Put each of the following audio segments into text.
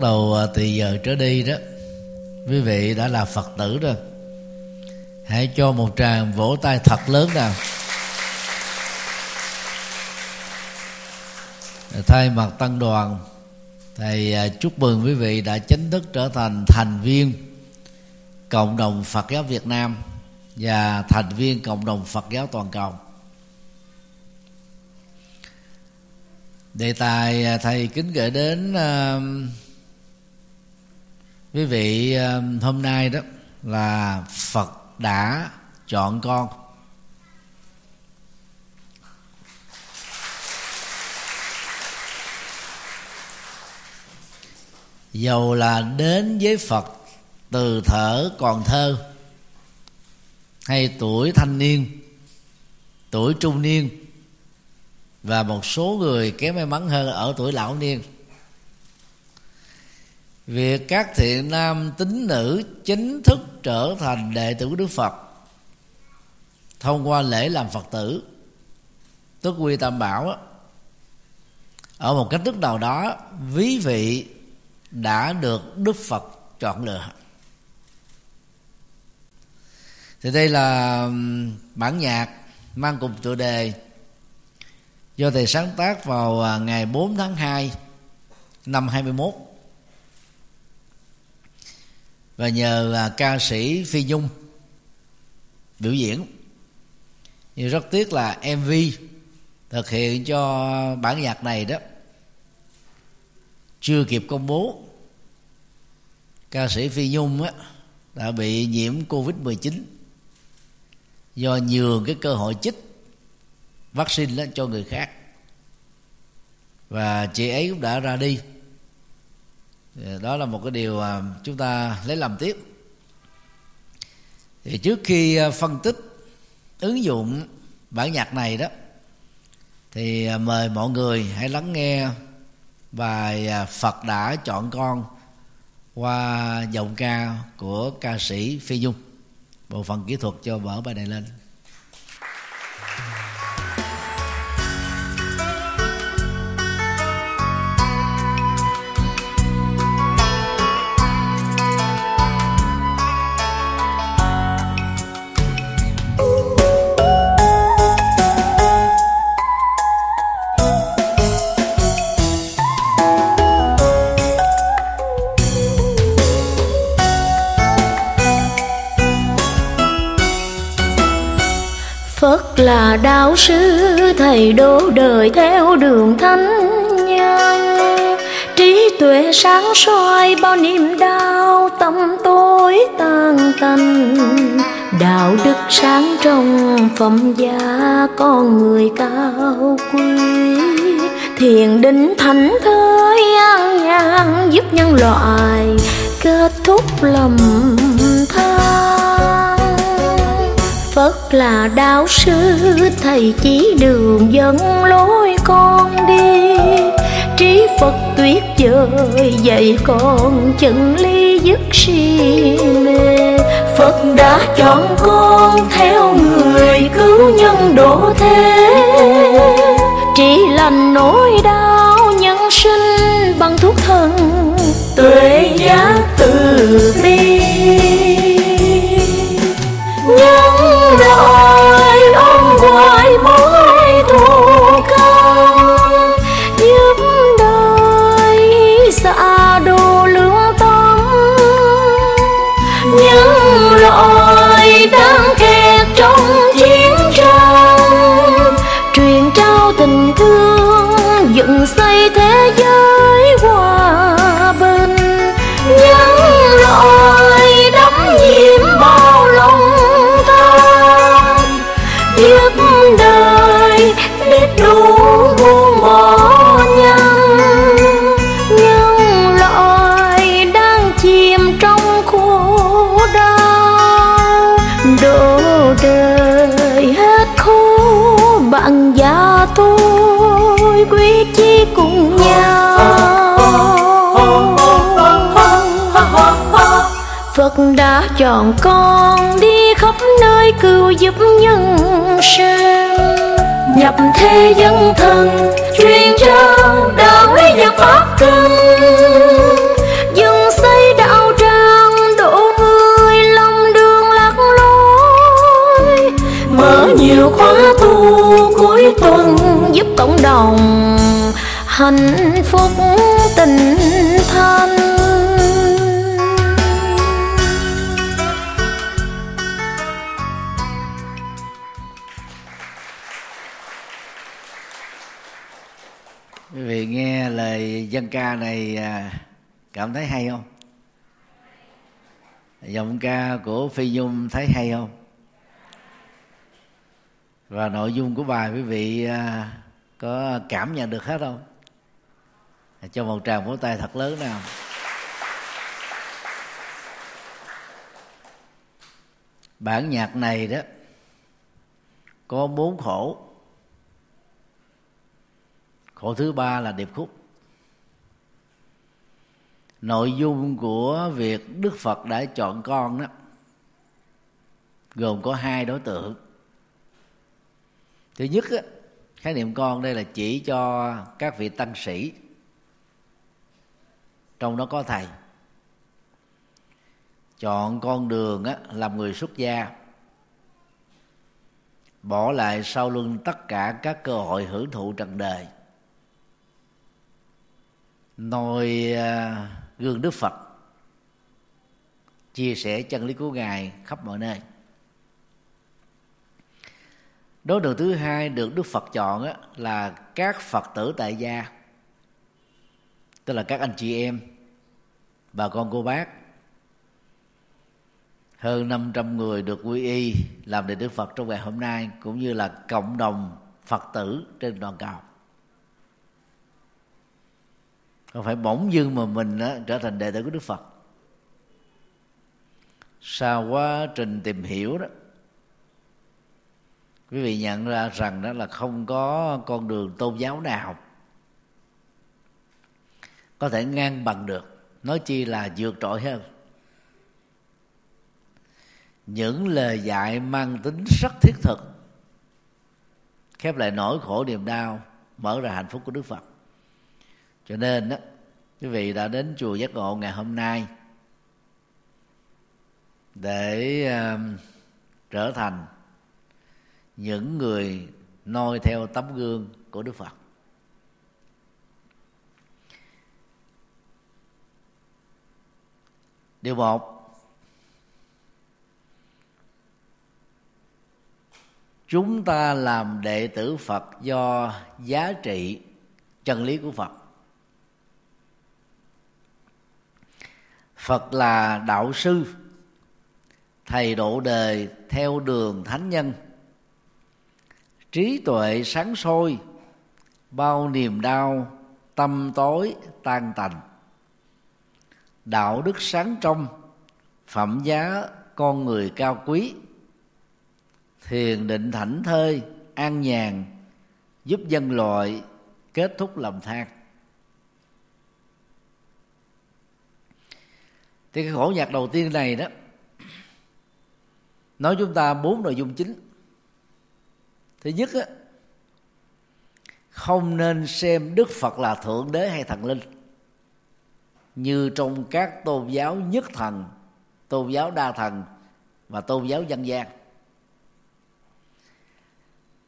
bắt đầu à, từ giờ trở đi đó quý vị đã là phật tử rồi hãy cho một tràng vỗ tay thật lớn nào thay mặt tăng đoàn thầy à, chúc mừng quý vị đã chính thức trở thành thành viên cộng đồng Phật giáo Việt Nam và thành viên cộng đồng Phật giáo toàn cầu. Đề tài à, thầy kính gửi đến uh, quý vị ờ, hôm nay đó là Phật đã chọn con. Dầu là đến với phật từ thở còn thơ, hay tuổi thanh niên, tuổi trung niên, và một số người kém may mắn hơn ở tuổi lão niên việc các thiện nam tín nữ chính thức trở thành đệ tử của đức phật thông qua lễ làm phật tử, tức quy tam bảo ở một cách thức nào đó, ví vị đã được đức phật chọn lựa. Thì đây là bản nhạc mang cùng tựa đề do thầy sáng tác vào à, ngày 4 tháng 2 năm 21 và nhờ ca sĩ Phi Nhung biểu diễn. Nhưng rất tiếc là MV thực hiện cho bản nhạc này đó chưa kịp công bố. Ca sĩ Phi Nhung á, đã bị nhiễm Covid 19 do nhường cái cơ hội chích vaccine đó cho người khác. Và chị ấy cũng đã ra đi đó là một cái điều chúng ta lấy làm tiếc thì trước khi ờ, phân tích, ứng dụng bản nhạc này đó, thì ờ, mời mọi người hãy lắng nghe bài ờ, Phật đã chọn con qua giọng ca của ca sĩ Phi Dung bộ phận kỹ thuật cho mở bài này lên. Là đạo sư, thầy đỗ đời theo đường thánh nhân. Trí tuệ sáng soi bao niềm đau, tâm tối tan tành. Đạo đức sáng trong phẩm giá, con người cao quý. Thiền định thánh thơi, an nhàn giúp nhân loại kết thúc lầm than Phật là đạo sư, thầy chỉ đường dẫn lối con đi. Trí Phật tuyệt vời, dạy con chân lý dứt si mê. Phật đã chọn con theo người cứu nhân độ thế. Chỉ lành nỗi đau nhân sinh bằng thuốc thần tuệ giác từ bi. Yeah! Đời chọn con đi khắp nơi cứu giúp nhân sinh. Nhập thế dân thần truyền trao đạo lý và pháp công dựng xây đạo trang đổ hương long đường lạc lối. Mở nhiều khóa tu cuối tuần giúp cộng đồng hạnh phúc tình thân ca này à, cảm thấy hay không? Giọng ca của phi nhung thấy hay không? Và nội dung của bài quý vị à, có cảm nhận được hết không? Cho một tràng vỗ tay thật lớn nào. Bản nhạc này đó, có bốn khổ. Khổ thứ ba là điệp khúc nội dung của việc đức phật đã chọn con đó gồm có hai đối tượng thứ nhất á, khái niệm con đây là chỉ cho các vị tăng sĩ trong đó có thầy chọn con đường á, làm người xuất gia bỏ lại sau lưng tất cả các cơ hội hưởng thụ trần đời nồi. uh, gương đức phật chia sẻ chân lý của ngài khắp mọi nơi. Đối tượng thứ hai được đức phật chọn á, là các phật tử tại gia tức là các anh chị em bà con cô bác. Hơn 500 người được quy y làm đệ tử Phật trong ngày hôm nay cũng như là cộng đồng Phật tử trên toàn cầu không phải bỗng dưng mà mình đó, trở thành đệ tử của Đức Phật. Sau quá trình tìm hiểu đó. Quý vị nhận ra rằng đó là không có con đường tôn giáo nào có thể ngang bằng được. Nói chi là vượt trội hơn những lời dạy mang tính rất thiết thực khép lại nỗi khổ niềm đau mở ra hạnh phúc của đức phật cho nên đó quý vị đã đến chùa giác ngộ ngày hôm nay để uh, trở thành những người noi theo tấm gương của đức phật. Điều một chúng ta làm đệ tử phật do giá trị chân lý của phật. Phật là đạo sư, thầy độ đời theo đường thánh nhân. Trí tuệ sáng sôi, bao niềm đau, tâm tối tan tành. Đạo đức sáng trong, phẩm giá con người cao quý. Thiền định thảnh thơi, an nhàn, giúp dân loại kết thúc lầm than thì cái khổ nhạc đầu tiên này đó nói chúng ta bốn nội dung chính. Thứ nhất á, không nên xem đức phật là thượng đế hay thần linh như trong các tôn giáo nhất thần tôn giáo đa thần và tôn giáo dân gian.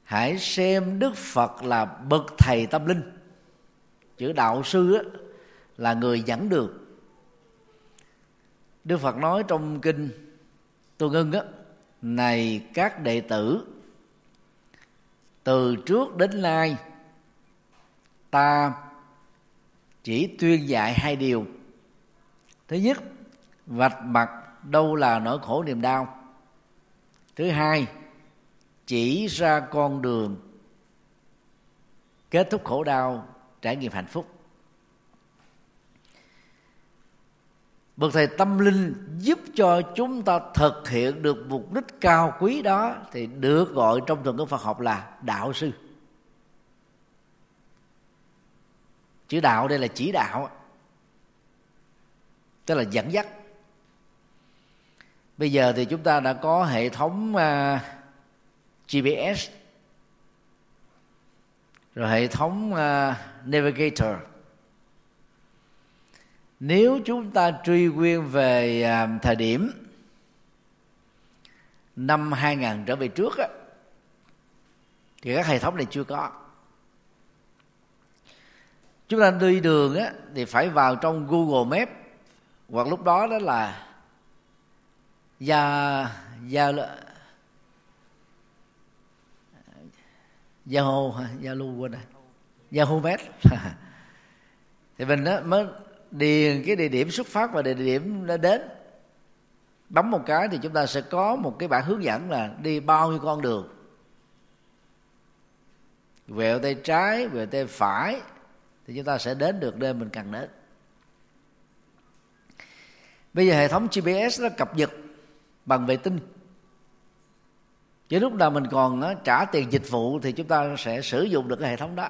Hãy xem đức phật là bậc thầy tâm linh. Chữ đạo sư á, là người dẫn đường đức phật nói trong kinh, tôi ngưng á, này các đệ tử, từ trước đến nay, ta chỉ tuyên dạy hai điều. Thứ nhất, vạch mặt đâu là nỗi khổ niềm đau. Thứ hai, chỉ ra con đường kết thúc khổ đau, trải nghiệm hạnh phúc. Bậc thầy tâm linh giúp cho chúng ta thực hiện được mục đích cao quý đó thì được gọi trong thuật ngữ Phật học là đạo sư. Chữ đạo đây là chỉ đạo tức là dẫn dắt. Bây giờ thì chúng ta đã có hệ thống à, uh, GPS rồi hệ thống uh, navigator nếu chúng ta truy nguyên về à, thời điểm năm 2000 trở về trước á, thì các hệ thống này chưa có. Chúng ta đi đường á, thì phải vào trong Google Maps hoặc lúc đó đó là gia gia Yahoo Yahoo quên rồi. Yahoo Maps thì mình đó mới điền cái địa điểm xuất phát và địa điểm đến. Bấm một cái thì chúng ta sẽ có một cái bản hướng dẫn là đi bao nhiêu con đường. Vẹo tay trái, vẹo tay phải thì chúng ta sẽ đến được nơi mình cần đến. Bây giờ hệ thống gps nó cập nhật bằng vệ tinh. Chứ lúc nào mình còn trả tiền dịch vụ thì chúng ta sẽ sử dụng được cái hệ thống đó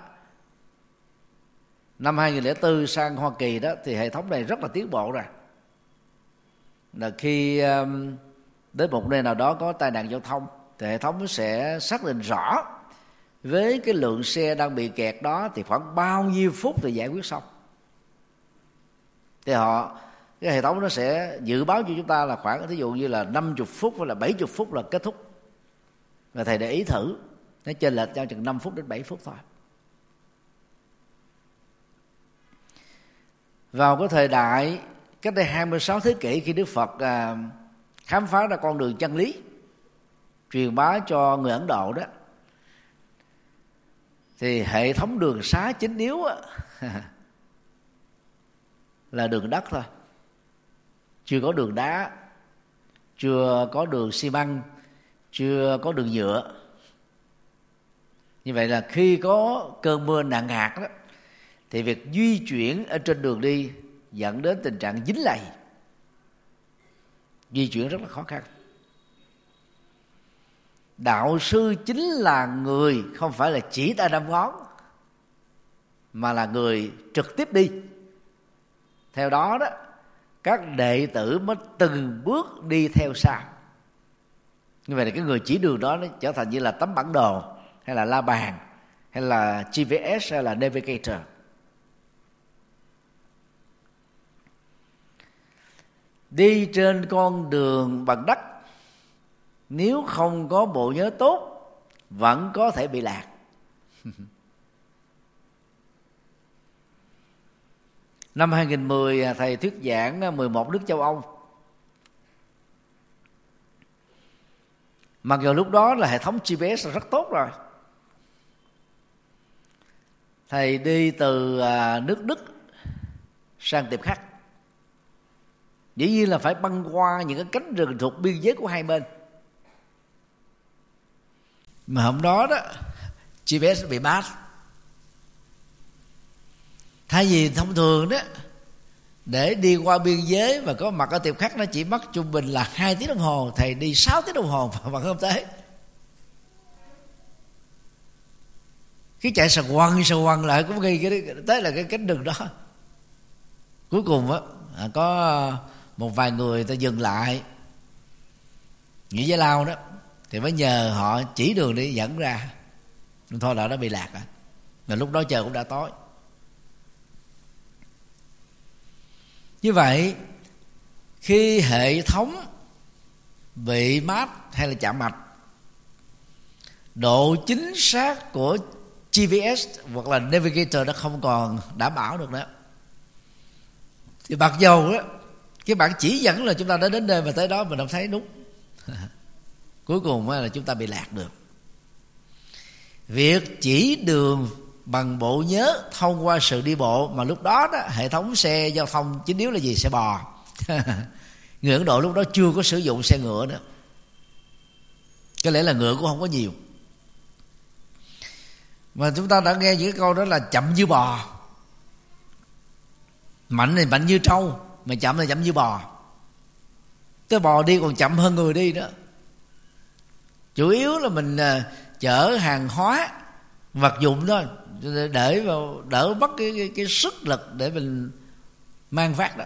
năm 2004 sang Hoa Kỳ đó thì hệ thống này rất là tiến bộ rồi. Là khi um, đến một nơi nào đó có tai nạn giao thông thì hệ thống sẽ xác định rõ với cái lượng xe đang bị kẹt đó thì khoảng bao nhiêu phút thì giải quyết xong. Thì họ cái hệ thống nó sẽ dự báo cho chúng ta là khoảng ví dụ như là 50 phút hay là 70 phút là kết thúc. Và thầy để ý thử nó chênh lệch nhau chừng 5 phút đến 7 phút thôi. Vào cái thời đại cách đây 26 thế kỷ khi Đức Phật à, khám phá ra con đường chân lý truyền bá cho người Ấn Độ đó thì hệ thống đường xá chính yếu á, là đường đất thôi. Chưa có đường đá chưa có đường xi măng chưa có đường nhựa. Như vậy là khi có cơn mưa nặng hạt đó thì việc di chuyển ở trên đường đi dẫn đến tình trạng dính lầy. Di chuyển rất là khó khăn. Đạo sư chính là người, không phải là chỉ tay năm ngón mà là người trực tiếp đi. Theo đó đó, các đệ tử mới từng bước đi theo sau. Như vậy là cái người chỉ đường đó nó trở thành như là tấm bản đồ, hay là la bàn, hay là gps hay là navigator. Đi trên con đường bằng đất. Nếu không có bộ nhớ tốt, vẫn có thể bị lạc. Năm 2010 à, thầy thuyết giảng à, 11 nước châu Âu. Mặc dù lúc đó là hệ thống GPS là rất tốt rồi. Thầy đi từ à, nước Đức sang tiệm Khắc dĩ nhiên là phải băng qua những cái cánh rừng thuộc biên giới của hai bên. Mà hôm đó đó GPS bị bắt. Thay vì thông thường đó, để đi qua biên giới và có mặt ở tiệm khác nó chỉ mất trung bình là hai tiếng đồng hồ, thầy đi 6 tiếng đồng hồ mà không tới. Cái chạy sờ quăng sờ quăng lại cũng gây cái, tới là cái cánh rừng đó. Cuối cùng á à, có một vài người ta dừng lại. Nghĩ với lao đó, thì mới nhờ họ chỉ đường đi, dẫn ra. Thôi là nó bị lạc rồi. Và lúc đó trời cũng đã tối. Như vậy, khi hệ thống bị mát hay là chạm mạch, độ chính xác của GPS hoặc là navigator nó không còn đảm bảo được nữa. Thì mặc dầu đó cái bản chỉ dẫn là chúng ta đã đến nơi mà tới đó mình không thấy đúng. Cuối cùng là chúng ta bị lạc được việc chỉ đường bằng bộ nhớ thông qua sự đi bộ mà lúc đó, đó hệ thống xe giao thông chính yếu là gì? Xe bò. Người ấn độ lúc đó chưa có sử dụng xe ngựa nữa. Có lẽ là ngựa cũng không có nhiều. Mà chúng ta đã nghe những cái câu đó là chậm như bò mạnh thì mạnh như trâu mà chậm là chậm như bò. Tới bò đi còn chậm hơn người đi đó chủ yếu là mình à, chở hàng hóa vật dụng thôi, để vào đỡ mất cái, cái, cái sức lực để mình mang phát đó.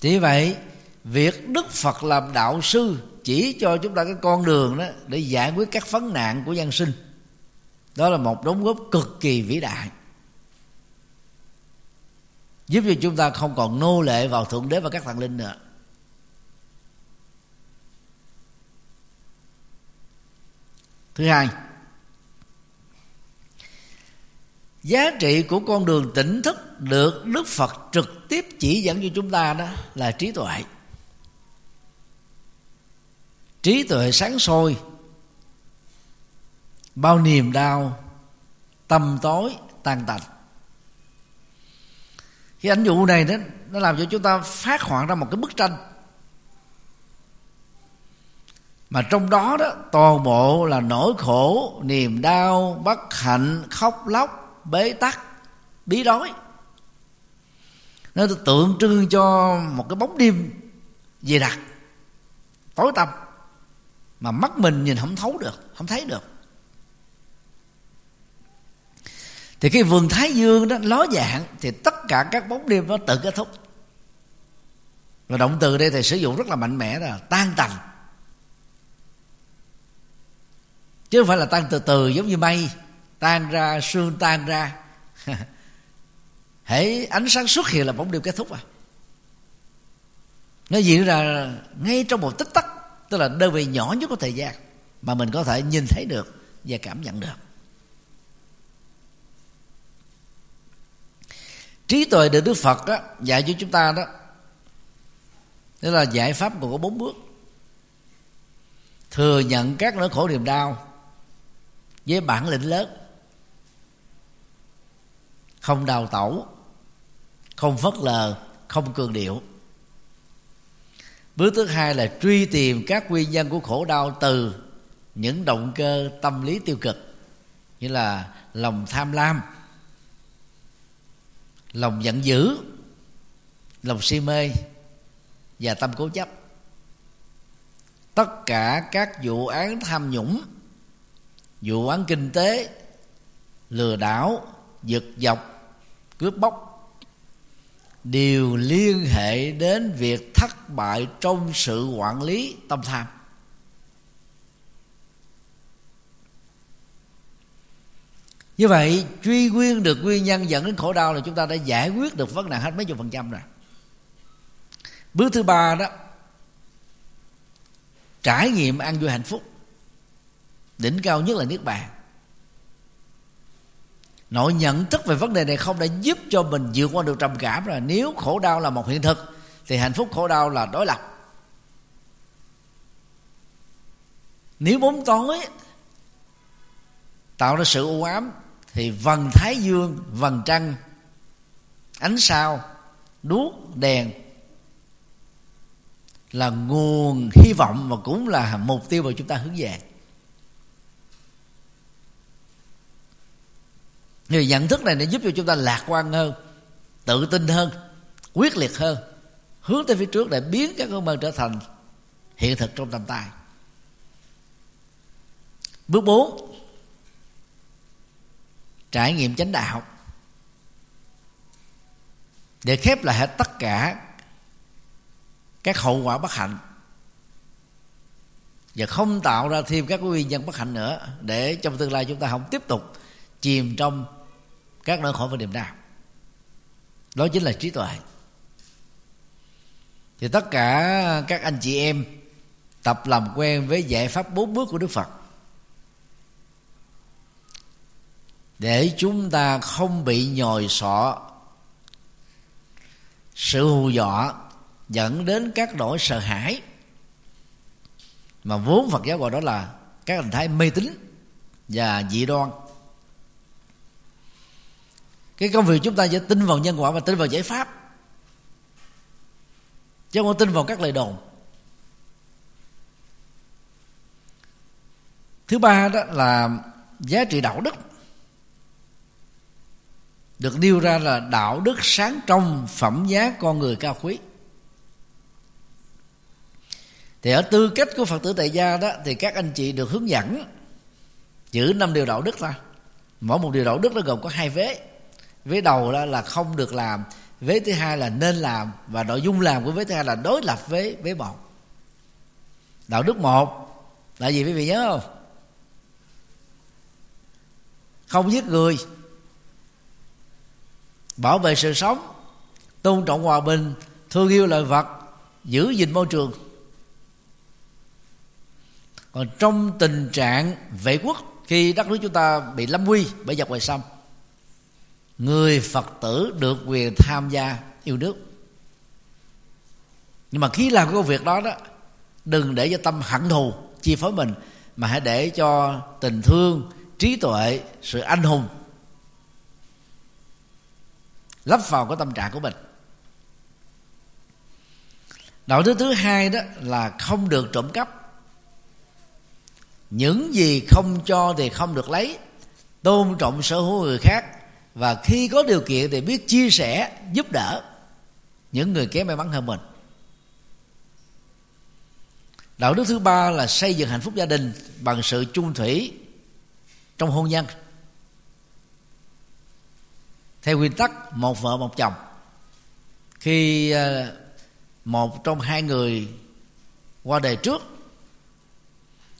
Chỉ vậy việc đức phật làm đạo sư chỉ cho chúng ta cái con đường đó để giải quyết các vấn nạn của nhân sinh. Đó là một đóng góp cực kỳ vĩ đại giúp cho chúng ta không còn nô lệ vào thượng đế và các thần linh nữa. Thứ hai, giá trị của con đường tỉnh thức được đức phật trực tiếp chỉ dẫn cho chúng ta đó là trí tuệ. Trí tuệ sáng sôi bao niềm đau, tâm tối, tan tành cái ảnh dụ này đó, nó làm cho chúng ta phát họa ra một cái bức tranh. Mà trong đó đó, toàn bộ là nỗi khổ, niềm đau, bất hạnh, khóc lóc, bế tắc, bí đói nó tượng trưng cho một cái bóng đêm dày đặc, tối tăm, mà mắt mình nhìn không thấu được, không thấy được. Thì cái vườn thái dương đó, ló dạng, thì tất cả các bóng đêm nó tự kết thúc. Và động từ đây thầy sử dụng rất là mạnh mẽ là tan tành. Chứ không phải là tan từ từ giống như mây, tan ra, sương tan ra. Hãy ánh sáng xuất hiện là bóng đêm kết thúc à. Nó diễn ra ngay trong một tích tắc, tức là đơn vị nhỏ nhất của thời gian, mà mình có thể nhìn thấy được và cảm nhận được. Trí tuệ được đức phật đó, dạy cho chúng ta đó. Đó là giải pháp gồm có bốn bước. Thừa nhận các nỗi khổ niềm đau với bản lĩnh lớn. Không đào tẩu không phớt lờ không cường điệu. Bước thứ hai là truy tìm các nguyên nhân của khổ đau từ những động cơ tâm lý tiêu cực như là lòng tham lam lòng giận dữ, lòng si mê và tâm cố chấp. Tất cả các vụ án tham nhũng, vụ án kinh tế, lừa đảo, giật dọc, cướp bóc đều liên hệ đến việc thất bại trong sự quản lý tâm tham. Như vậy, truy nguyên được nguyên nhân dẫn đến khổ đau là chúng ta đã giải quyết được vấn nạn hết mấy chục phần trăm rồi. Bước thứ ba đó, trải nghiệm ăn vui hạnh phúc. Đỉnh cao nhất là niết bàn. Nội nhận thức về vấn đề này không đã giúp cho mình vượt qua được trầm cảm rồi. Nếu khổ đau là một hiện thực, thì hạnh phúc khổ đau là đối lập. Nếu bóng tối, tạo ra sự u ám thì vầng thái dương vầng trăng, ánh sao, đuốc, đèn là nguồn hy vọng và cũng là mục tiêu mà chúng ta hướng về. Người nhận thức này nó giúp cho chúng ta lạc quan hơn, tự tin hơn, quyết liệt hơn, hướng tới phía trước để biến các ước mơ trở thành hiện thực trong tầm tay. Bước bốn trải nghiệm chánh đạo. Để khép lại hết tất cả các hậu quả bất hạnh. Và không tạo ra thêm các nguyên nhân bất hạnh nữa để trong tương lai chúng ta không tiếp tục chìm trong các nỗi khổ và niềm đau. Đó chính là trí tuệ. Thì tất cả các anh chị em tập làm quen với giải pháp bốn bước của đức phật. Để chúng ta không bị nhồi sọ. Sự hù dọa dẫn đến các nỗi sợ hãi. Mà vốn Phật giáo gọi đó là các hình thái mê tín và dị đoan. Cái công việc chúng ta sẽ tin vào nhân quả và tin vào giải pháp. Chứ không tin vào các lời đồn. Thứ ba đó là giá trị đạo đức được nêu ra là đạo đức sáng trong phẩm giá con người cao quý. Thì ở tư cách của phật tử tại gia đó, thì các anh chị được hướng dẫn giữ năm điều đạo đức ra mỗi một điều đạo đức nó gồm có hai vế. Vế đầu đó là không được làm, vế thứ hai là nên làm, và nội dung làm của vế thứ hai là đối lập với vế một đạo đức một là gì quý vị nhớ không? Không giết người bảo vệ sự sống, tôn trọng hòa bình, thương yêu loài vật, giữ gìn môi trường. Còn trong tình trạng vệ quốc khi đất nước chúng ta bị lâm nguy bởi giặc ngoại xâm, người phật tử được quyền tham gia yêu nước. Nhưng mà khi làm cái công việc đó đó, đừng để cho tâm hận thù, chi phối mình, mà hãy để cho tình thương, trí tuệ, sự anh hùng lắp vào cái tâm trạng của mình. Đạo đức thứ hai đó là không được trộm cắp. Những gì không cho thì không được lấy, tôn trọng sở hữu người khác, và khi có điều kiện thì biết chia sẻ, giúp đỡ những người kém may mắn hơn mình. Đạo đức thứ ba là xây dựng hạnh phúc gia đình bằng sự chung thủy trong hôn nhân theo nguyên tắc một vợ một chồng. Khi ờ, một trong hai người qua đời trước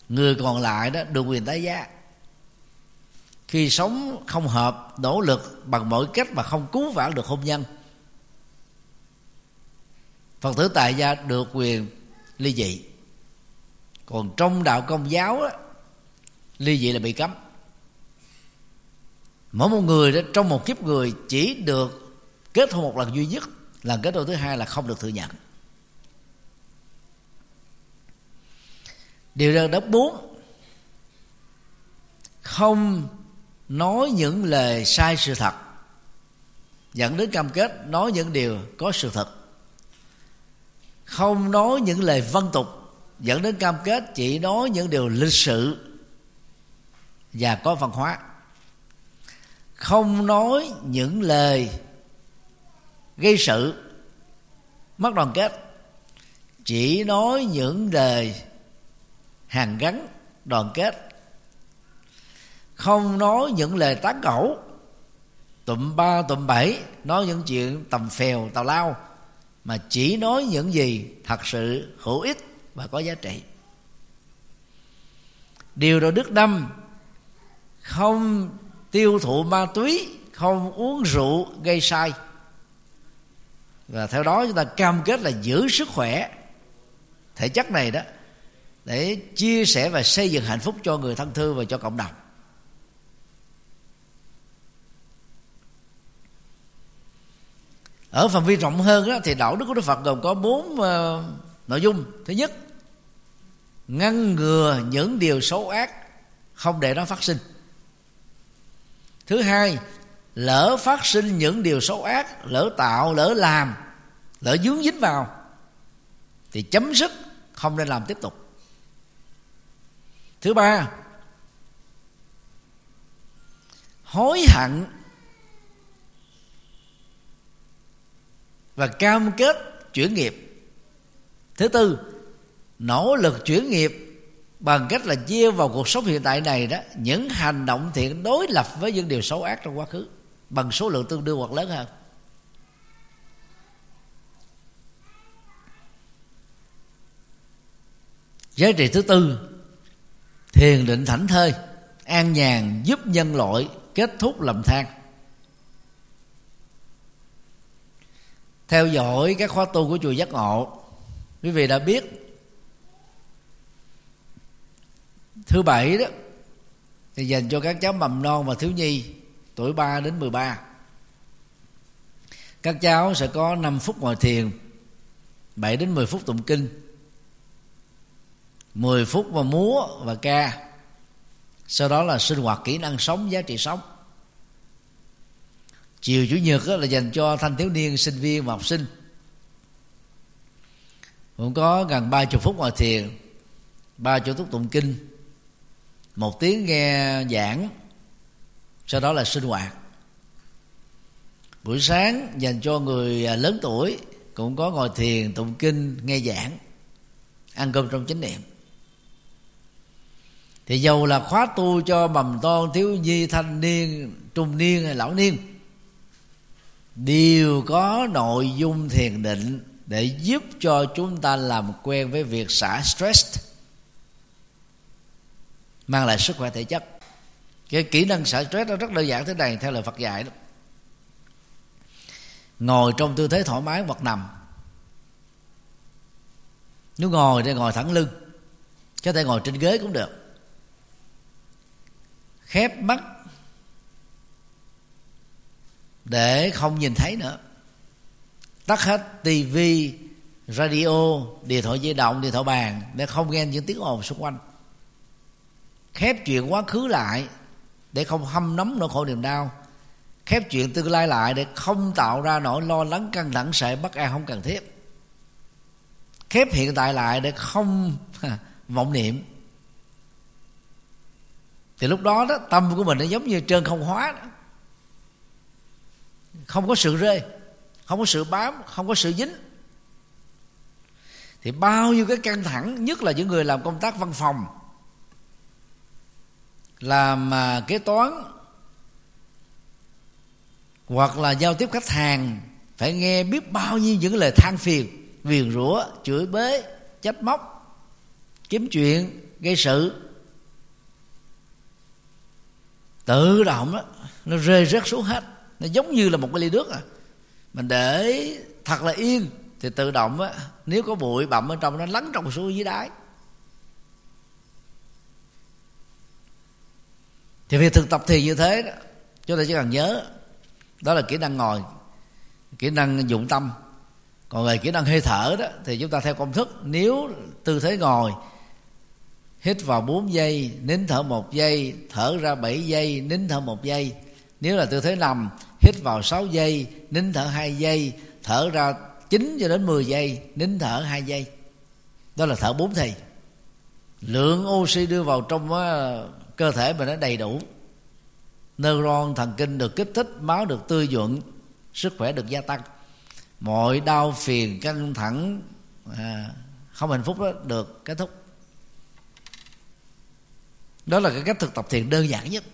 người còn lại đó được quyền tái giá. Khi sống không hợp nỗ lực bằng mọi cách mà không cứu vãn được hôn nhân phật tử tại gia được quyền ly dị. Còn trong đạo công giáo đó, ly dị là bị cấm mỗi một người đó, trong một kiếp người, chỉ được kết hôn một lần duy nhất. Lần kết hôn thứ hai là không được thừa nhận. Điều đơn đốc bốn không nói những lời sai sự thật. Dẫn đến cam kết nói những điều có sự thật. Không nói những lời văn tục. Dẫn đến cam kết chỉ nói những điều lịch sự và có văn hóa không nói những lời gây sự. Mất đoàn kết. Chỉ nói những lời hàn gắn, đoàn kết. Không nói những lời tán gẫu. Tụm ba, tụm bảy, nói những chuyện tầm phèo, tào lao, mà chỉ nói những gì thật sự hữu ích và có giá trị. Điều đạo đức năm không tiêu thụ ma túy không uống rượu gây sai. Và theo đó chúng ta cam kết là giữ sức khỏe thể chất này đó để chia sẻ và xây dựng hạnh phúc cho người thân thương và cho cộng đồng. Ở phạm vi rộng hơn đó, thì đạo đức của đức phật gồm có bốn uh, nội dung. Thứ nhất ngăn ngừa những điều xấu ác không để nó phát sinh thứ hai, lỡ phát sinh những điều xấu ác, lỡ tạo, lỡ làm, lỡ dướng dính vào, thì chấm dứt, không nên làm tiếp tục. Thứ ba, hối hận và cam kết chuyển nghiệp. Thứ tư, nỗ lực chuyển nghiệp bằng cách là gieo vào cuộc sống hiện tại này đó, những hành động thiện đối lập với những điều xấu ác trong quá khứ, bằng số lượng tương đương hoặc lớn hơn. Giá trị thứ tư, thiền định thảnh thơi, an nhàn giúp nhân loại kết thúc lầm than. Theo dõi các khóa tu của chùa giác ngộ, quý vị đã biết thứ bảy đó, thì dành cho các cháu mầm non và thiếu nhi, tuổi 3 đến 13 các cháu sẽ có 5 phút ngồi thiền 7 đến 10 phút tụng kinh 10 phút và múa và ca. Sau đó là sinh hoạt kỹ năng sống, giá trị sống. Chiều chủ nhật là dành cho thanh thiếu niên, sinh viên và học sinh. Cũng có gần ba chục phút ngồi thiền, ba chục phút tụng kinh một tiếng nghe giảng, sau đó là sinh hoạt. Buổi sáng dành cho người à, lớn tuổi cũng có ngồi thiền, tụng kinh, nghe giảng, ăn cơm trong chánh niệm. Thì dầu là khóa tu cho mầm ton thiếu nhi, thanh niên, trung niên hay lão niên, đều có nội dung thiền định để giúp cho chúng ta làm quen với việc xả stress mang lại sức khỏe thể chất. Cái kỹ năng xả stress nó rất đơn giản thế này, theo lời Phật dạy đó. Ngồi trong tư thế thoải mái hoặc nằm. Nếu ngồi thì ngồi thẳng lưng, có thể ngồi trên ghế cũng được. Khép mắt để không nhìn thấy nữa. Tắt hết tivi radio, điện thoại di động, điện thoại bàn để không nghe những tiếng ồn xung quanh khép chuyện quá khứ lại để không hâm nóng nỗi khổ niềm đau. Khép chuyện tương lai lại để không tạo ra nỗi lo lắng căng thẳng sợ bất an không cần thiết. Khép hiện tại lại để không vọng niệm. Thì lúc đó đó, tâm của mình nó giống như trơn không hóa đó. không có sự rơi, không có sự bám, không có sự dính. Thì bao nhiêu cái căng thẳng, nhất là những người làm công tác văn phòng làm à, kế toán. Hoặc là giao tiếp khách hàng. Phải nghe biết bao nhiêu những lời than phiền, viền rủa, chửi bới trách móc, kiếm chuyện, gây sự. Tự động đó nó rơi rớt xuống hết. Nó giống như là một cái ly nước à. Mình để thật là yên, thì tự động á, nếu có bụi bặm ở trong, nó lắng trong xuống dưới đáy. Thì việc thực tập thì như thế đó. Chúng ta chỉ cần nhớ. Đó là kỹ năng ngồi, kỹ năng dụng tâm. Còn về kỹ năng hơi thở đó, thì chúng ta theo công thức, nếu tư thế ngồi, hít vào 4 giây, nín thở một giây, thở ra 7 giây, nín thở một giây. Nếu là tư thế nằm, hít vào 6 giây, nín thở 2 giây, thở ra 9 cho đến 10 giây, nín thở 2 giây. Đó là thở 4 thì. Lượng oxy đưa vào trong cơ thể mình nó đầy đủ. Neuron thần kinh được kích thích máu được tươi nhuận sức khỏe được gia tăng. Mọi đau phiền căng thẳng à, không hạnh phúc đó được kết thúc. Đó là cái cách thực tập thiền đơn giản nhất.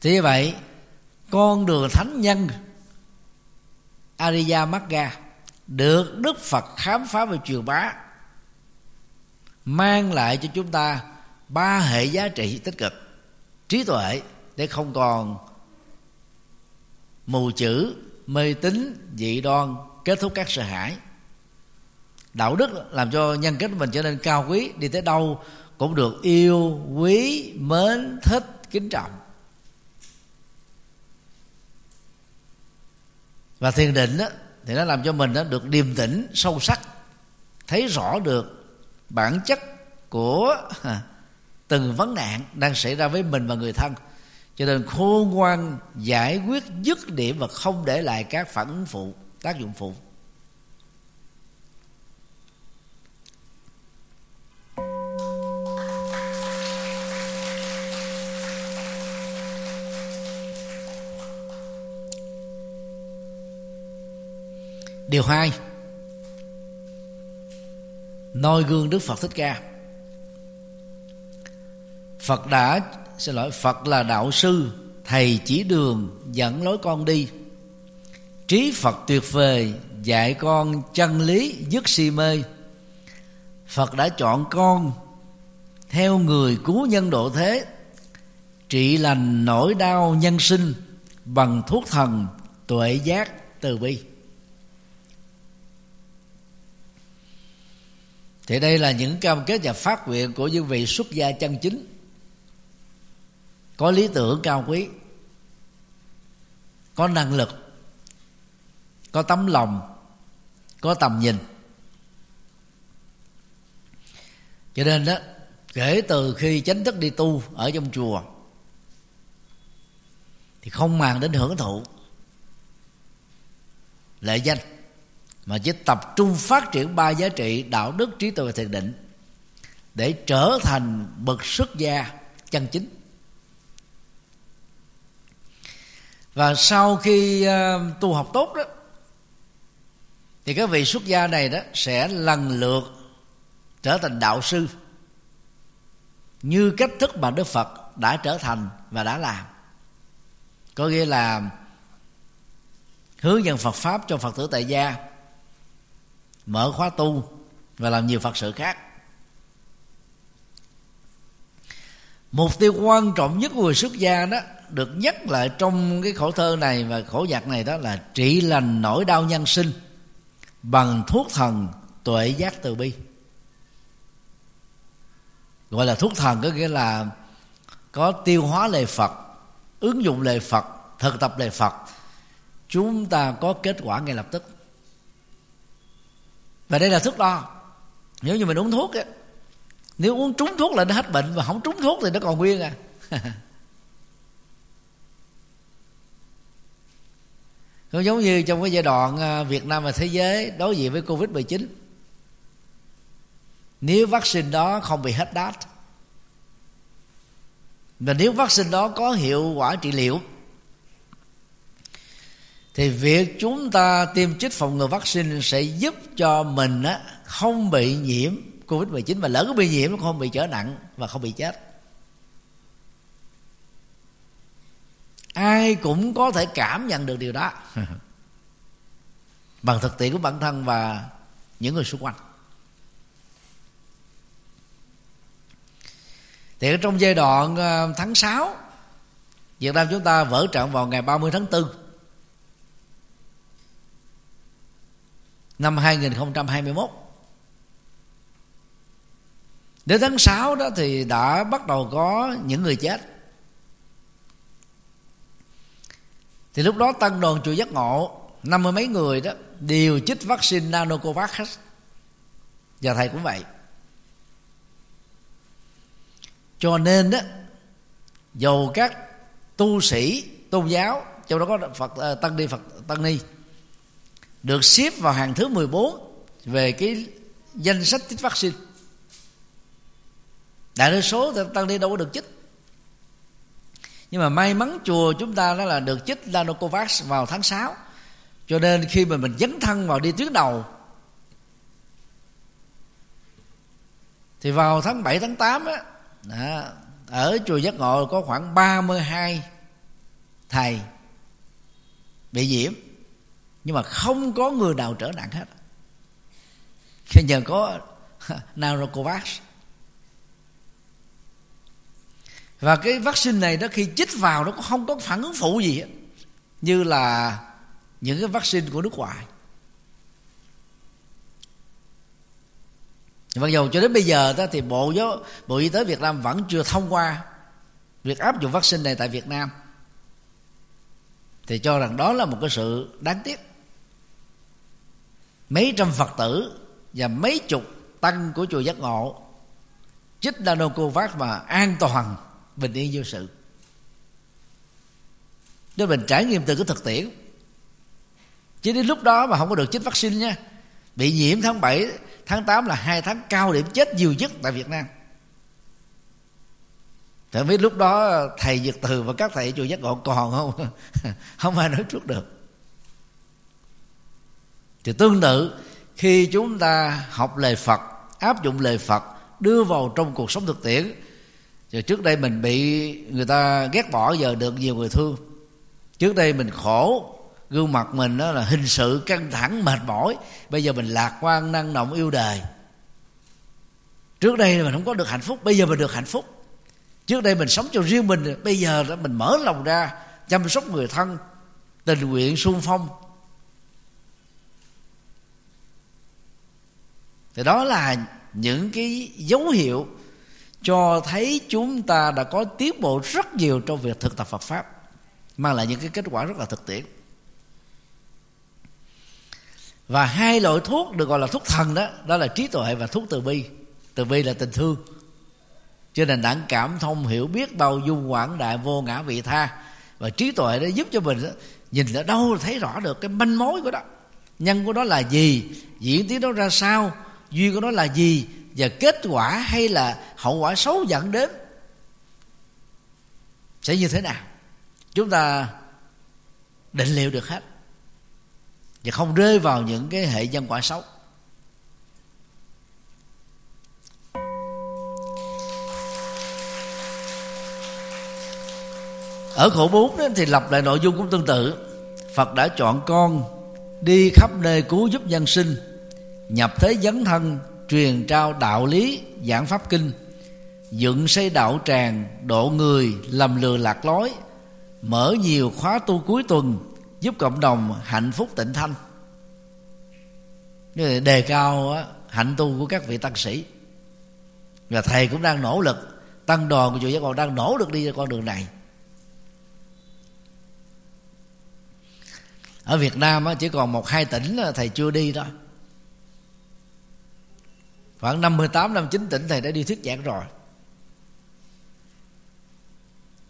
Thì vậy con đường thánh nhân Ariya Magga được Đức Phật khám phá và truyền bá mang lại cho chúng ta ba hệ giá trị tích cực trí tuệ để không còn mù chữ mê tín dị đoan kết thúc các sợ hãi. Đạo đức làm cho nhân cách mình trở nên cao quý đi tới đâu cũng được yêu quý mến thích kính trọng. Và thiền định đó, thì nó làm cho mình đó được điềm tĩnh sâu sắc thấy rõ được bản chất của từng vấn nạn đang xảy ra với mình và người thân. Cho nên khôn ngoan giải quyết dứt điểm và không để lại các phản ứng phụ, tác dụng phụ. Điều hai noi gương đức phật thích ca. Phật đã, xin lỗi, phật là đạo sư, thầy chỉ đường, dẫn lối con đi. Trí phật tuyệt vời, dạy con chân lý, dứt si mê. Phật đã chọn con theo người cứu nhân độ thế, trị lành nỗi đau nhân sinh bằng thuốc thần tuệ giác từ bi. Thì đây là những cam kết và phát nguyện của những vị xuất gia chân chính. Có lý tưởng cao quý, có năng lực, có tấm lòng, có tầm nhìn. Cho nên đó, kể từ khi chánh thức đi tu ở trong chùa, thì không màng đến hưởng thụ lệ danh mà chỉ tập trung phát triển ba giá trị đạo đức trí tuệ và thiền định để trở thành bậc xuất gia chân chính. Và sau khi uh, tu học tốt đó thì các vị xuất gia này đó sẽ lần lượt trở thành đạo sư như cách thức mà đức phật đã trở thành và đã làm. Có nghĩa là hướng dẫn phật pháp cho phật tử tại gia mở khóa tu và làm nhiều phật sự khác. Mục tiêu quan trọng nhất của người xuất gia đó, được nhắc lại trong cái khổ thơ này và khổ nhạc này đó là trị lành nỗi đau nhân sinh bằng thuốc thần tuệ giác từ bi. Gọi là thuốc thần có nghĩa là có tiêu hóa lời phật, ứng dụng lời phật, thực tập lời phật. Chúng ta có kết quả ngay lập tức và đây là thước đo. Nếu như mình uống thuốc á, nếu uống trúng thuốc là nó hết bệnh mà không trúng thuốc thì nó còn nguyên à. Nó giống như trong cái giai đoạn à, Việt Nam và thế giới đối diện với Covid-19 Nếu vaccine đó không bị hết đát, Và nếu vaccine đó có hiệu quả trị liệu thì việc chúng ta tiêm chích phòng ngừa vaccine sẽ giúp cho mình á, không bị nhiễm Covid-19 Và lỡ có bị nhiễm nó không bị trở nặng và không bị chết. Ai cũng có thể cảm nhận được điều đó. Bằng thực tiễn của bản thân và những người xung quanh. Thì trong giai đoạn ờ, tháng 6 Việt Nam chúng ta vỡ trận vào ngày 30 tháng 4 năm 2021 đến tháng 6 đó thì đã bắt đầu có những người chết. Thì lúc đó tăng đoàn chùa giác ngộ, năm mươi mấy người đó, đều chích vaccine nanocovax hết. Và thầy cũng vậy. Cho nên đó, dầu các tu sĩ, tôn giáo, trong đó có phật ờ, tăng ni phật, tăng ni được xếp vào hàng thứ 14 về cái danh sách chích vaccine. Đại đa số tăng ni đâu có được chích. Nhưng mà may mắn chùa chúng ta đó là được chích Nanocovax vào tháng 6 cho nên khi mà mình dấn thân vào đi tuyến đầu thì vào tháng 7 tháng 8 á đó, ở chùa Giác Ngộ có khoảng 32 thầy bị nhiễm nhưng mà không có người nào trở nặng hết. Khi nhờ có Nanocovax và cái vaccine này đó khi chích vào nó không có phản ứng phụ gì hết. Như là những cái vaccine của nước ngoài. Mặc dù cho đến bây giờ đó thì bộ giáo, bộ y tế Việt Nam vẫn chưa thông qua việc áp dụng vaccine này tại Việt Nam. Thì cho rằng đó là một cái sự đáng tiếc mấy trăm phật tử và mấy chục tăng của chùa giác ngộ. Chích nanocovax mà an toàn bình yên vô sự. Để mình trải nghiệm từ cái thực tiễn. Chứ đến lúc đó mà không có được chích vaccine nha. Bị nhiễm tháng 7 tháng 8 là hai tháng cao điểm chết nhiều nhất tại Việt Nam. Tại biết lúc đó thầy Việt Từ và các thầy chùa giác ngộ còn không? Không ai nói trước được. Thì tương tự, Khi chúng ta học lời Phật, Áp dụng lời Phật, Đưa vào trong cuộc sống thực tiễn rồi trước đây mình bị người ta ghét bỏ, giờ được nhiều người thương. Trước đây mình khổ, gương mặt mình đó là hình sự, căng thẳng, mệt mỏi. Bây giờ mình lạc quan, năng động, yêu đời. Trước đây mình không có được hạnh phúc, bây giờ mình được hạnh phúc. Trước đây mình sống cho riêng mình, bây giờ đó mình mở lòng ra, chăm sóc người thân, tình nguyện sung phong. Thì đó là những cái dấu hiệu cho thấy chúng ta đã có tiến bộ rất nhiều trong việc thực tập Phật pháp mang lại những cái kết quả rất là thực tiễn. Và hai loại thuốc được gọi là thuốc thần đó đó là trí tuệ và thuốc từ bi. Từ bi là tình thương. Cho nên đẳng cảm thông hiểu biết bao dung quảng đại vô ngã vị tha. Và trí tuệ đó giúp cho mình đó, nhìn ở đâu thấy rõ được cái manh mối của đó. Nhân của đó là gì? Diễn tiến đó ra sao? duyên của nó là gì và kết quả hay là hậu quả xấu dẫn đến? Sẽ như thế nào? Chúng ta định liệu được hết. Và không rơi vào những cái hệ nhân quả xấu. Ở khổ bốn thì lập lại nội dung cũng tương tự. Phật đã chọn con đi khắp nơi cứu giúp nhân sinh nhập thế dấn thân, truyền trao đạo lý, giảng pháp kinh. Dựng xây đạo tràng, độ người, lầm lừa lạc lối, mở nhiều khóa tu cuối tuần, giúp cộng đồng hạnh phúc tịnh thanh. Đề cao hạnh tu của các vị tăng sĩ. Và thầy cũng đang nỗ lực, tăng đoàn của chùa giác ngộ đang nỗ lực đi ra con đường này. Ở Việt Nam chỉ còn một hai tỉnh thầy chưa đi đó khoảng 58 năm chín tỉnh thầy đã đi thuyết giảng rồi.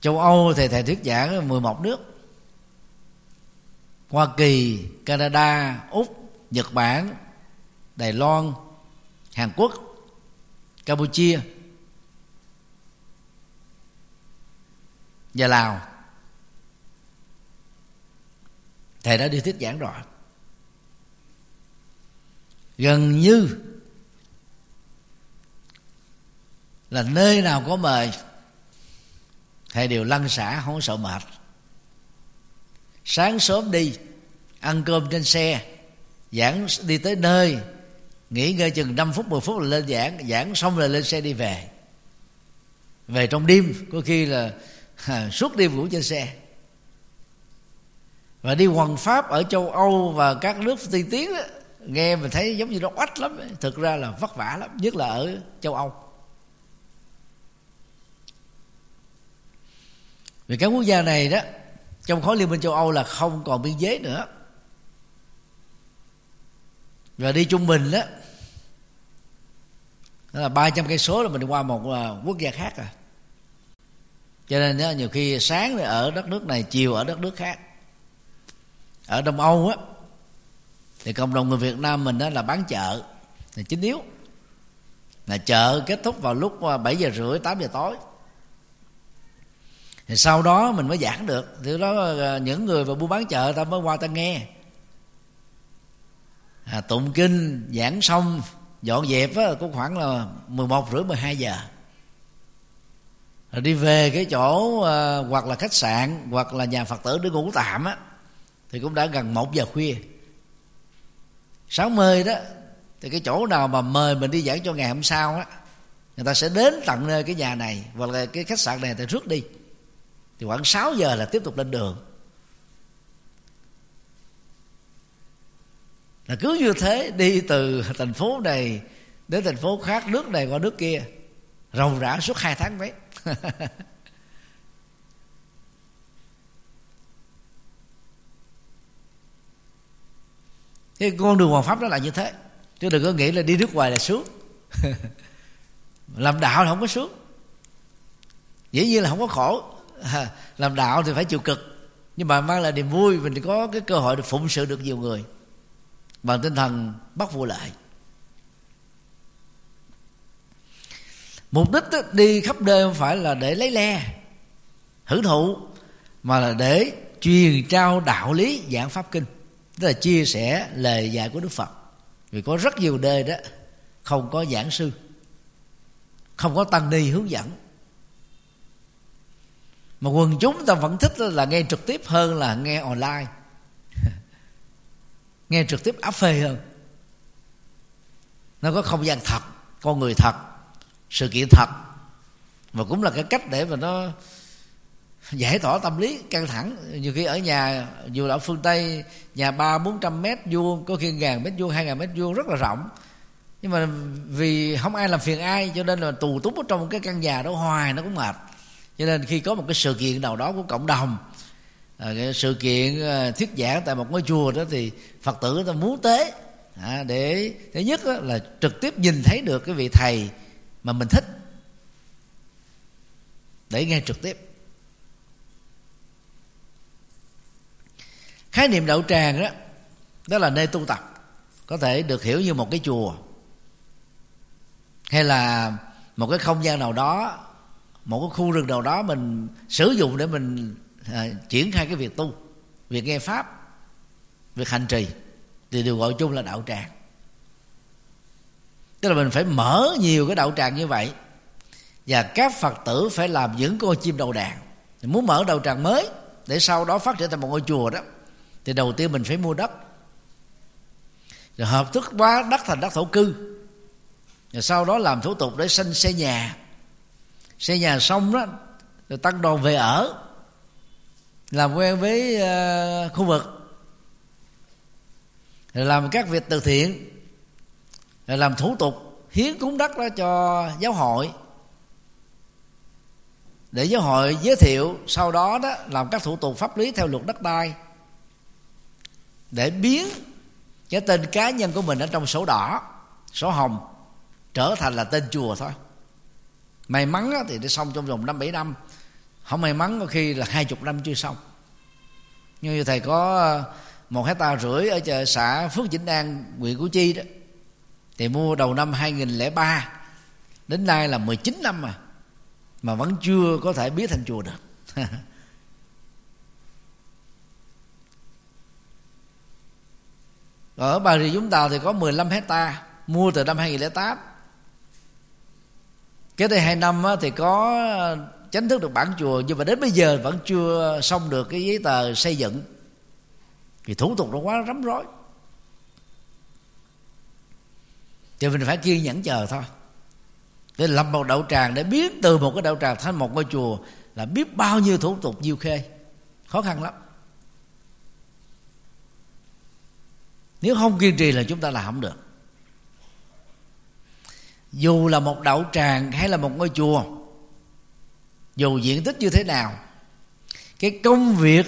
Châu Âu thì thầy thuyết giảng 11 nước. Hoa Kỳ, Canada, Úc, Nhật Bản, Đài Loan, Hàn Quốc, Campuchia và Lào. Thầy đã đi thuyết giảng rồi. Gần như là nơi nào có mời thầy đều lăn xả không sợ mệt. Sáng sớm đi ăn cơm trên xe giảng đi tới nơi nghỉ ngơi chừng 5 phút 10 phút là lên giảng giảng xong rồi lên xe đi về. Về trong đêm có khi là à, suốt đêm ngủ trên xe. Và đi hoàng pháp ở châu âu và các nước tiên tiến đó, nghe mình thấy giống như nó oách lắm thực ra là vất vả lắm nhất là ở châu âu. Vì các quốc gia này đó trong khối liên minh châu âu là không còn biên giới nữa. Và đi trung bình đó đó là 300 cây số là mình qua một à, quốc gia khác à. Cho nên đó, nhiều khi sáng ở đất nước này chiều ở đất nước khác. Ở đông âu á thì cộng đồng người việt nam mình đó là bán chợ là chính yếu. Là chợ kết thúc vào lúc à, 7 giờ rưỡi 8 giờ tối thì sau đó mình mới giảng được. Thì đó à, những người vào buôn bán chợ ta mới qua ta nghe. À, tụng kinh giảng xong dọn dẹp á, cũng khoảng là 11 rưỡi 12 giờ. Rồi đi về cái chỗ à, hoặc là khách sạn hoặc là nhà phật tử để ngủ tạm á thì cũng đã gần một giờ khuya. Sáng mươi đó thì cái chỗ nào mà mời mình đi giảng cho ngày hôm sau á người ta sẽ đến tận nơi cái nhà này hoặc là cái khách sạn này thì rước đi thì khoảng 6 giờ là tiếp tục lên đường. Là cứ như thế, đi từ thành phố này đến thành phố khác, nước này qua nước kia rồng rã suốt hai tháng mấy. Cái con đường hoàng pháp đó là như thế, chứ đừng có nghĩ là đi nước ngoài là sướng. Làm đạo là không có sướng. Dĩ nhiên là không có khổ làm đạo thì phải chịu cực. Nhưng mà mang lại niềm vui mình có cái cơ hội được phụng sự được nhiều người. Bằng tinh thần bắt vụ lại. Mục đích đó, đi khắp nơi không phải là để lấy le hưởng thụ mà là để truyền trao đạo lý giảng pháp kinh. Tức là chia sẻ lời dạy của đức phật. Vì có rất nhiều nơi đó không có giảng sư không có tăng ni hướng dẫn mà quần chúng ta vẫn thích là nghe trực tiếp hơn là nghe online. Nghe trực tiếp áp phê hơn. Nó có không gian thật, con người thật, sự kiện thật. Và cũng là cái cách để mà nó giải tỏa tâm lý căng thẳng. Nhiều khi ở nhà, dù là ở phương tây, nhà ba, bốn trăm mét vuông, có khi ngàn mét vuông, hai ngàn mét vuông, rất là rộng. Nhưng mà vì không ai làm phiền ai, cho nên là tù túng ở trong cái căn nhà đó hoài, nó cũng mệt cho nên khi có một cái sự kiện nào đó của cộng đồng à, cái sự kiện à, thuyết giảng tại một ngôi chùa đó thì phật tử ta muốn tế à, để thứ nhất là trực tiếp nhìn thấy được cái vị thầy mà mình thích. Để nghe trực tiếp. Khái niệm đạo tràng đó đó là nơi tu tập có thể được hiểu như một cái chùa hay là một cái không gian nào đó một cái khu rừng nào đó mình sử dụng để mình à, triển khai cái việc tu việc nghe pháp việc hành trì thì đều gọi chung là đạo tràng. Tức là mình phải mở nhiều cái đạo tràng như vậy và các phật tử phải làm những con chim đầu đàn. Muốn mở đầu tràng mới để sau đó phát triển thành một ngôi chùa đó thì đầu tiên mình phải mua đất. Rồi hợp thức hóa đất thành đất thổ cư. Rồi sau đó làm thủ tục để sinh xây nhà xây nhà xong đó rồi tăng đoàn về ở làm quen với uh, khu vực. Rồi làm các việc từ thiện rồi làm thủ tục hiến cúng đất đó cho giáo hội. Để giáo hội giới thiệu sau đó đó làm các thủ tục pháp lý theo luật đất đai. Để biến cái tên cá nhân của mình ở trong sổ đỏ sổ hồng trở thành là tên chùa thôi may mắn thì để xong trong vòng năm, bảy năm. Không may mắn, có khi là hai chục năm chưa xong. Như thầy có ờ, một hecta rưỡi ở chợ xã Phước Vĩnh An, huyện Củ Chi đó. Thì mua đầu năm 2003 đến nay là 19 năm mà mà vẫn chưa có thể biết thành chùa được. Ở Bà Rịa Vũng Tàu thì có 15 hecta, mua từ năm 2008 cái đây hai năm thì có ờ, chính thức được bản chùa, nhưng mà đến bây giờ vẫn chưa xong được cái giấy tờ xây dựng. Thì thủ tục nó quá rắm rối. Thì mình phải kiên nhẫn chờ thôi. Để lập một đạo tràng để biến từ một cái đạo tràng thành một ngôi chùa là biết bao nhiêu thủ tục nhiều khê. Khó khăn lắm. Nếu không kiên trì là chúng ta làm không được dù là một đạo tràng hay là một ngôi chùa, dù diện tích như thế nào, cái công việc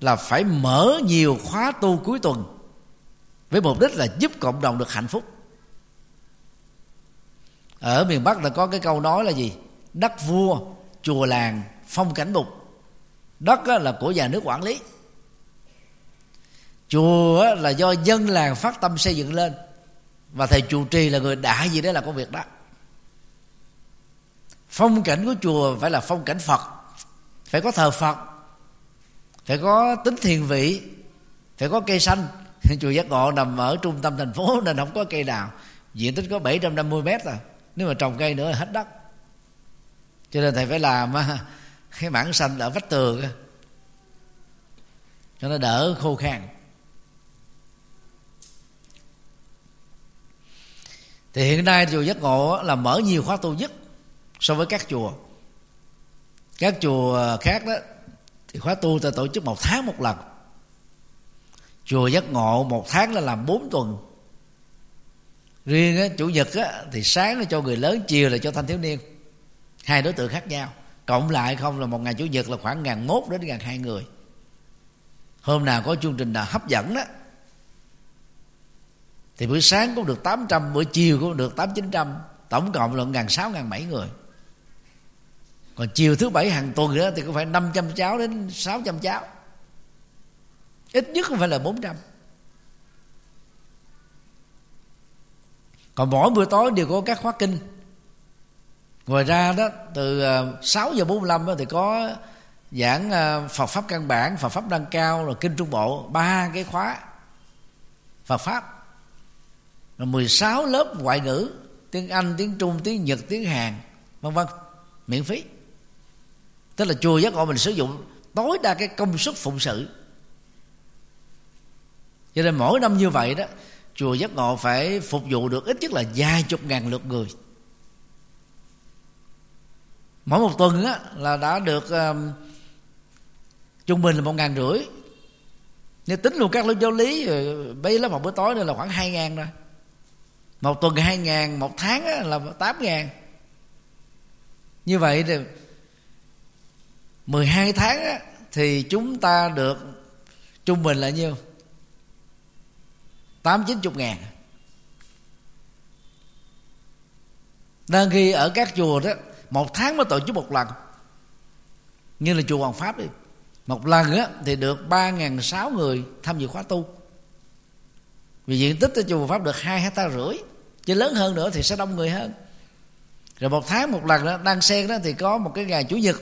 là phải mở nhiều khóa tu cuối tuần với mục đích là giúp cộng đồng được hạnh phúc. Ở miền bắc là có cái câu nói là gì? Đất vua, chùa làng, phong cảnh mục. Đất là của nhà nước quản lý. Chùa là do dân làng phát tâm xây dựng lên và thầy chủ trì là người đại gì đấy là công việc đó. Phong cảnh của chùa phải là phong cảnh phật. Phải có thờ phật. Phải có tính thiền vị. Phải có cây xanh. Chùa giác ngộ nằm ở trung tâm thành phố nên không có cây nào. Diện tích có 750 mét à nếu mà trồng cây nữa là hết đất. Cho nên thầy phải làm cái mảng xanh ở vách tường cho nó đỡ khô khan. Thì hiện nay chùa giác ngộ là mở nhiều khóa tu nhất so với các chùa. Các chùa khác đó thì khóa tu ta tổ chức một tháng một lần. Chùa giác ngộ một tháng là làm bốn tuần. Riêng á, chủ nhật á, thì sáng là cho người lớn chiều là cho thanh thiếu niên. Hai đối tượng khác nhau. Cộng lại không là một ngày chủ nhật là khoảng ngàn mốt đến ngàn hai người. Hôm nào có chương trình nào hấp dẫn đó thì buổi sáng cũng được 800 buổi chiều cũng được tám chín trăm, tổng cộng là ngàn sáu, ngàn bảy người. Còn chiều thứ bảy hàng tuần nữa thì cũng phải 500 cháu đến 600 cháu. Ít nhất cũng phải là 400 còn mỗi buổi tối đều có các khóa kinh. Ngoài ra đó, từ ờ, 6 giờ 45 đó thì có giảng ờ, Phật pháp căn bản, Phật pháp nâng cao, rồi kinh trung bộ, ba cái khóa Phật pháp. rồi 16 lớp ngoại ngữ tiếng Anh tiếng Trung tiếng Nhật tiếng Hàn vân vân miễn phí. Tức là chùa giác ngộ mình sử dụng tối đa cái công suất phụng sự. Cho nên mỗi năm như vậy đó chùa giác ngộ phải phục vụ được ít nhất là vài chục ngàn lượt người. Mỗi một tuần á, là đã được um, trung bình là một ngàn rưỡi. Nếu tính luôn các lớp giáo lý bây lớp học buổi tối nữa là khoảng hai ngàn rồi một tuần hai ngàn một tháng là tám ngàn. Như vậy thì 12 tháng thì chúng ta được trung bình là nhiêu? Tám chín chục ngàn. Đang khi ở các chùa đó một tháng mới tổ chức một lần. Như là chùa Hoàng Pháp đi. Một lần á, thì được ba ngàn sáu người tham dự khóa tu vì diện tích ở chùa Pháp được hai hecta rưỡi, chứ lớn hơn nữa thì sẽ đông người hơn. Rồi một tháng một lần đó, đang sen đó thì có một cái ngày chủ nhật,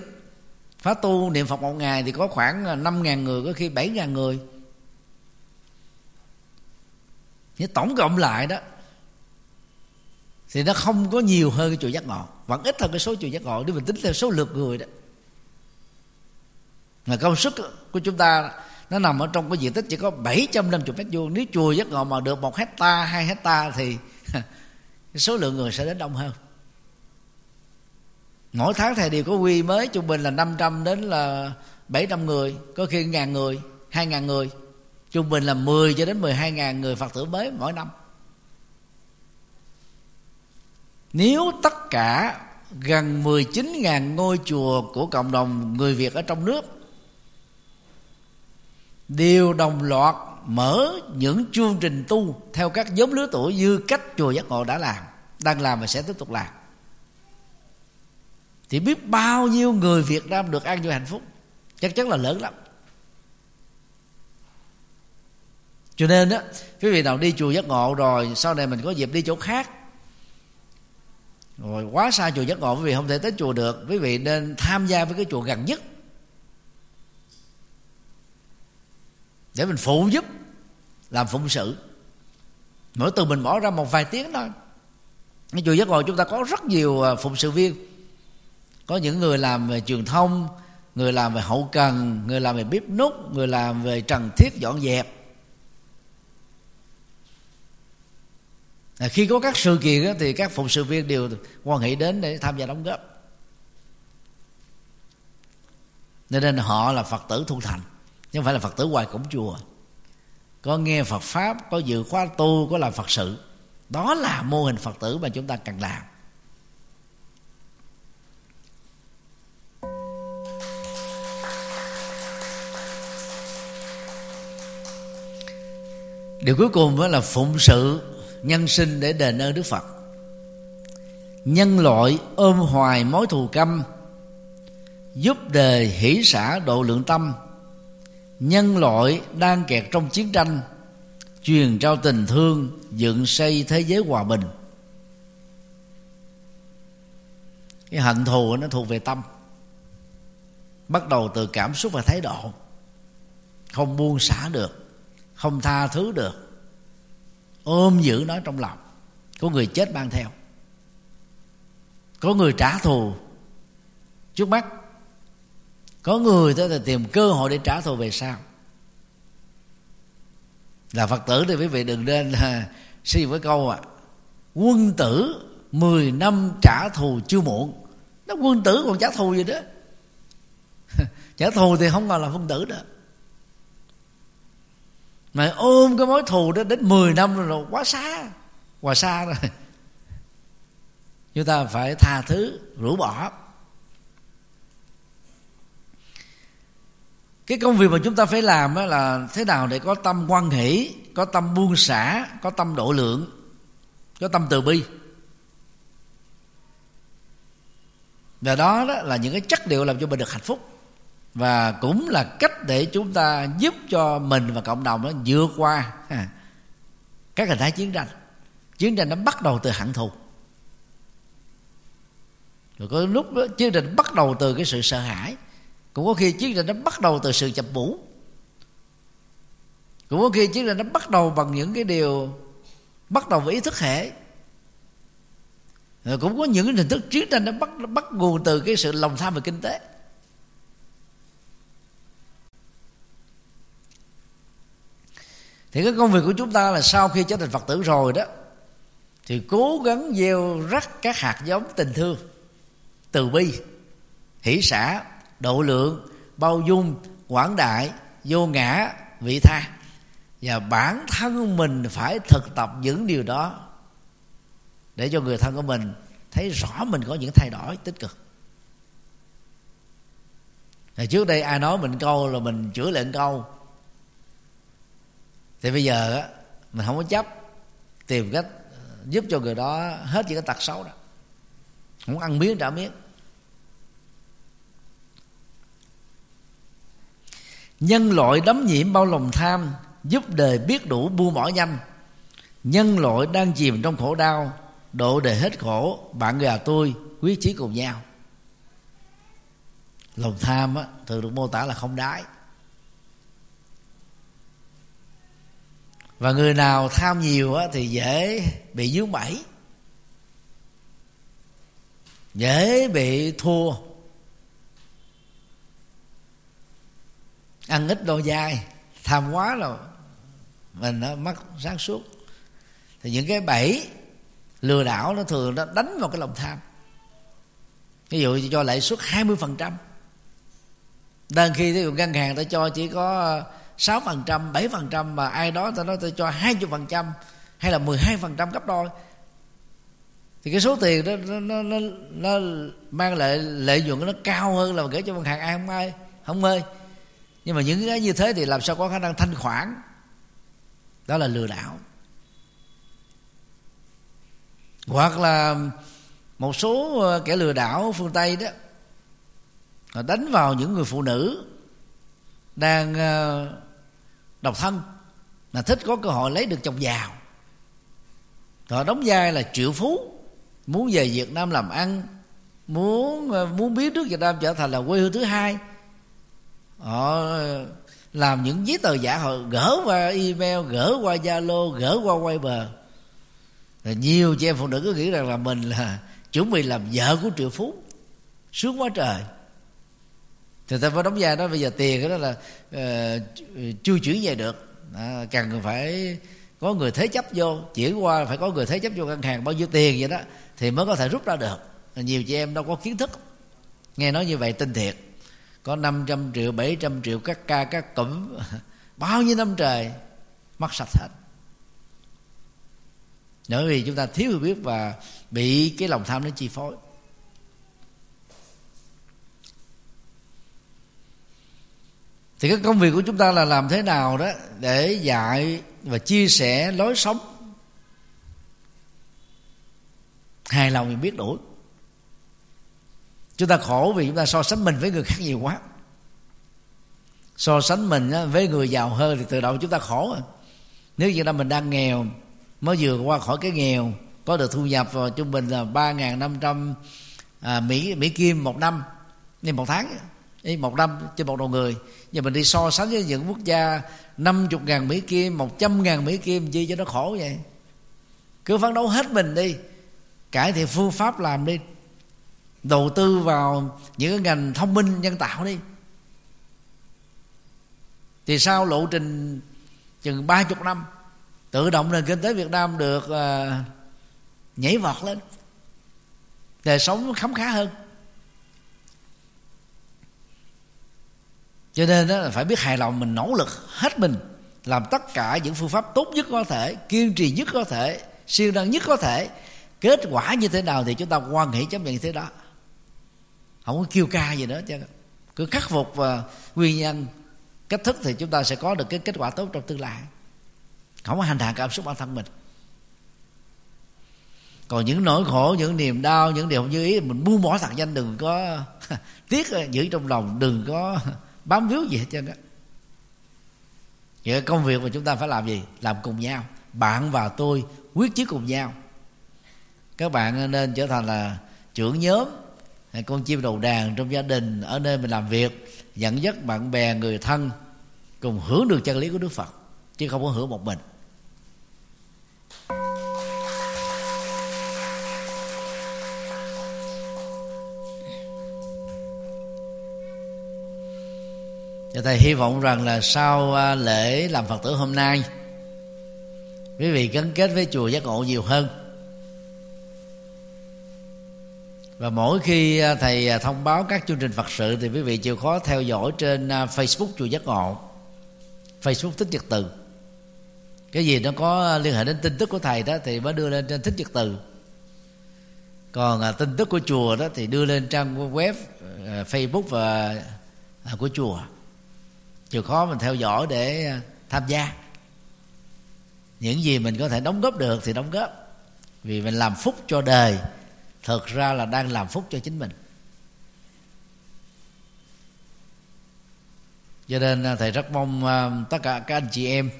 phá tu niệm phật một ngày thì có khoảng à, năm ngàn người, có khi bảy ngàn người. Nhưng tổng cộng lại đó, thì nó không có nhiều hơn cái chùa giác ngộ, vẫn ít hơn cái số chùa giác ngộ, nếu mình tính theo số lượt người đó. Mà công sức của chúng ta nó nằm ở trong cái diện tích chỉ có 750 mét vuông. Nếu chùa giác ngộ mà được một hecta hai hecta thì số lượng người sẽ đến đông hơn. Mỗi tháng thầy đều có quy mới trung bình là 500 đến là 700 người, có khi ngàn người, hai ngàn người. Trung bình là 10 cho đến 12 ngàn người Phật tử mới mỗi năm. Nếu tất cả gần 19 ngàn ngôi chùa của cộng đồng người Việt ở trong nước đều đồng loạt mở những chương trình tu theo các nhóm lứa tuổi như cách chùa giác ngộ đã làm, đang làm và sẽ tiếp tục làm. Thì biết bao nhiêu người Việt Nam được an vui hạnh phúc, chắc chắn là lớn lắm. Cho nên đó quý vị nào đi chùa giác ngộ rồi, sau này mình có dịp đi chỗ khác. Rồi quá xa chùa giác ngộ, quý vị không thể tới chùa được. Quý vị nên tham gia với cái chùa gần nhất để mình phụ giúp làm phụng sự. Mỗi từ mình bỏ ra một vài tiếng thôi. Cái chùa giác ngộ chúng ta có rất nhiều à, phụng sự viên. Có những người làm về truyền thông người làm về hậu cần người làm về bếp nút người làm về trần thiết dọn dẹp. À, khi có các sự kiện đó, thì các phụng sự viên đều quan hệ đến để tham gia đóng góp. Nên họ là phật tử thu thành chứ không phải là phật tử ngoài cổng chùa. Có nghe phật pháp, có dự khóa tu, có làm phật sự. Đó là mô hình phật tử mà chúng ta cần làm. Điều cuối cùng là phụng sự nhân sinh để đền ơn đức phật. Nhân loại ôm hoài mối thù căm giúp đề hỷ xã độ lượng tâm nhân loại đang kẹt trong chiến tranh, truyền trao tình thương, dựng xây thế giới hòa bình. Cái hận thù nó thuộc về tâm, bắt đầu từ cảm xúc và thái độ. Không buông xả được, không tha thứ được, ôm giữ nó trong lòng. Có người chết mang theo, có người trả thù trước mắt có người tới là tìm cơ hội để trả thù về sau. Là phật tử thì quý vị đừng nên là suy với câu à quân tử 10 năm trả thù chưa muộn. Nó quân tử còn trả thù gì đó trả thù thì không còn là quân tử nữa. Mà ôm cái mối thù đó đến 10 năm rồi, rồi quá xa quá xa rồi. Chúng ta phải tha thứ rũ bỏ. Cái công việc mà chúng ta phải làm là thế nào để có tâm quan hỷ có tâm buông xả có tâm độ lượng có tâm từ bi. Và đó, đó là những cái chất liệu làm cho mình được hạnh phúc. Và cũng là cách để chúng ta giúp cho mình và cộng đồng nó vượt qua các hình thái chiến tranh. Chiến tranh nó bắt đầu từ hận thù. Rồi có lúc đó, chiến tranh bắt đầu từ cái sự sợ hãi cũng có khi chiến tranh nó bắt đầu từ sự chập mũ, cũng có khi chiến tranh nó bắt đầu bằng những cái điều bắt đầu với ý thức hệ. Rồi cũng có những hình thức chiến tranh nó bắt nó bắt nguồn từ cái sự lòng tham về kinh tế. Thì cái công việc của chúng ta là sau khi trở thành phật tử rồi đó thì cố gắng gieo rắc các hạt giống tình thương từ bi hỷ xã độ lượng, bao dung, quảng đại, vô ngã, vị tha. Và bản thân mình phải thực tập những điều đó để cho người thân của mình thấy rõ mình có những thay đổi tích cực. Hồi trước đây ai nói mình câu là mình chữa lệnh câu. Thì bây giờ mình không có chấp tìm cách giúp cho người đó hết những cái tật xấu đó. Không ăn miếng trả miếng. Nhân loại đấm nhiễm bao lòng tham giúp đời biết đủ buông bỏ nhanh. Nhân loại đang chìm trong khổ đau độ đề hết khổ bạn gà tôi quyết chí cùng nhau. Lòng tham á, thường được mô tả là không đái. Và người nào tham nhiều á, thì dễ bị dướng bẫy dễ bị thua. Ăn ít đồ dai tham quá rồi mình nó mất sáng suốt. Thì những cái bẫy lừa đảo nó thường nó đánh vào cái lòng tham. Ví dụ cho lãi suất 20% đang khi ví dụ ngân hàng ta cho chỉ có sáu phần trăm bảy phần trăm mà ai đó ta nói ta cho hai chục phần trăm hay là 12 phần trăm gấp đôi thì cái số tiền đó nó nó nó, nó mang lại lợi nhuận nó cao hơn là gửi cho ngân hàng ai không ai không ơi nhưng mà những cái như thế thì làm sao có khả năng thanh khoản? Đó là lừa đảo. Hoặc là một số ờ, kẻ lừa đảo phương tây đó, họ đánh vào những người phụ nữ đang ờ, độc thân, là thích có cơ hội lấy được chồng giàu. Họ đóng vai là triệu phú, muốn về Việt Nam làm ăn, muốn ờ, muốn biết trước Việt Nam trở thành là quê hương thứ hai họ làm những giấy tờ giả họ gỡ qua email gỡ qua zalo gỡ qua Viber. Rồi nhiều chị em phụ nữ cứ nghĩ rằng là mình là chuẩn bị làm vợ của triệu phú. Sướng quá trời. Thì ta phải đóng vai đó bây giờ tiền cái đó là ờ, uh, chưa chuyển về được. À, cần phải có người thế chấp vô chuyển qua phải có người thế chấp vô ngân hàng bao nhiêu tiền vậy đó thì mới có thể rút ra được. Nhiều chị em đâu có kiến thức. Nghe nói như vậy tin thiệt có 500 triệu 700 triệu các ca, các cụm. Bao nhiêu năm trời? Mất sạch hết. Bởi vì chúng ta thiếu hiểu biết và bị cái lòng tham nó chi phối. Thì cái công việc của chúng ta là làm thế nào đó để dạy và chia sẻ lối sống? Hài lòng thì biết đủ chúng ta khổ vì chúng ta so sánh mình với người khác nhiều quá. So sánh mình với người giàu hơn thì tự động chúng ta khổ rồi nếu như là mình đang nghèo, mới vừa qua khỏi cái nghèo, có được thu nhập vào trung bình là ba năm trăm à, mỹ mỹ kim một năm nên một tháng ý, một năm trên một đầu người. Nhưng mình đi so sánh với những quốc gia năm chục ngàn mỹ kim, một trăm ngàn mỹ kim, chi cho nó khổ vậy? Cứ phấn đấu hết mình đi, cải thiện phương pháp làm đi đầu tư vào những cái ngành thông minh nhân tạo đi. Thì sau lộ trình chừng ba chục năm tự động nền kinh tế Việt Nam được uh, nhảy vọt lên. Đời sống khấm khá hơn. Cho nên đó là phải biết hài lòng mình nỗ lực hết mình làm tất cả những phương pháp tốt nhất có thể kiên trì nhất có thể siêng năng nhất có thể. Kết quả như thế nào thì chúng ta quan hệ chấp nhận thế đó không có kêu ca gì nữa, chứ cứ khắc phục và nguyên nhân. Cách thức thì chúng ta sẽ có được cái kết quả tốt trong tương lai. Không có hành hạ cảm xúc bản thân mình. Còn những nỗi khổ, những niềm đau, những điều không như ý, mình buông bỏ thật danh đừng có tiếc, giữ trong lòng, đừng có bám víu gì hết trơn đó vậy công việc mà chúng ta phải làm gì? Làm cùng nhau. Bạn và tôi quyết chí cùng nhau. Các bạn nên trở thành là trưởng nhóm con chim đầu đàn trong gia đình, ở nơi mình làm việc, dẫn dắt bạn bè, người thân, cùng hưởng được chân lý của đức phật, chứ không có hưởng một mình. Và thầy hy vọng rằng là sau à, lễ làm phật tử hôm nay, quý vị gắn kết với chùa giác ngộ nhiều hơn. Và mỗi khi à, thầy à, thông báo các chương trình phật sự thì quý vị chịu khó theo dõi trên à, facebook chùa giác ngộ. Facebook thích nhật từ. Cái gì nó có liên hệ đến tin tức của thầy đó thì mới đưa lên trên thích nhật từ. Còn tin tức của chùa đó thì đưa lên trang web facebook và của chùa. Chịu khó mình theo dõi để à, tham gia. Những gì mình có thể đóng góp được thì đóng góp. Vì mình làm phúc cho đời thực ra là đang làm phúc cho chính mình. Cho nên à, thầy rất mong à, tất cả các anh chị em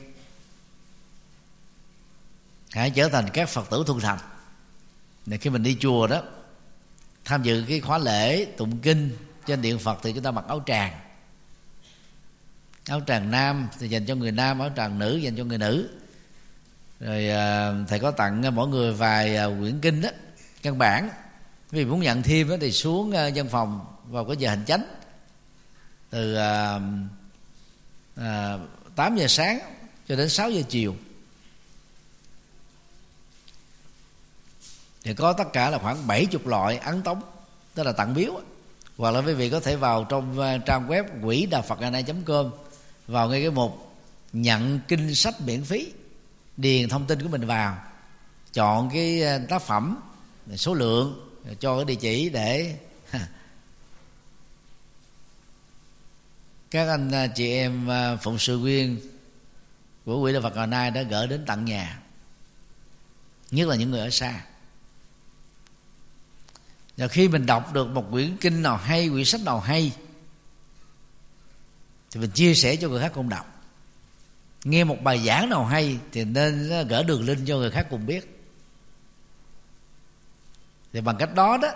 hãy trở thành các phật tử thuần thành. Để khi mình đi chùa đó, tham dự cái khóa lễ tụng kinh trên điện phật thì chúng ta mặc áo tràng. Áo tràng nam thì dành cho người nam, áo tràng nữ dành cho người nữ. Rồi à, thầy có tặng mỗi người vài quyển kinh đó căn bản. Vì muốn nhận thêm thì xuống ờ, văn phòng vào cái giờ hành chánh từ ờ, ờ, à, 8 giờ sáng cho đến 6 giờ chiều. Thì có tất cả là khoảng 70 loại ấn tống tức là tặng biếu hoặc là quý vị có thể vào trong trang web quỹ đạo phật com vào ngay cái mục nhận kinh sách miễn phí điền thông tin của mình vào chọn cái tác phẩm số lượng, cho cái địa chỉ để các anh à, chị em à, phụng sự viên của quỹ đạo phật ngày nay đã gửi đến tận nhà, nhất là những người ở xa. Và khi mình đọc được một quyển kinh nào hay, quyển sách nào hay, thì mình chia sẻ cho người khác cùng đọc. Nghe một bài giảng nào hay, thì nên à, gỡ đường link cho người khác cùng biết thì bằng cách đó đó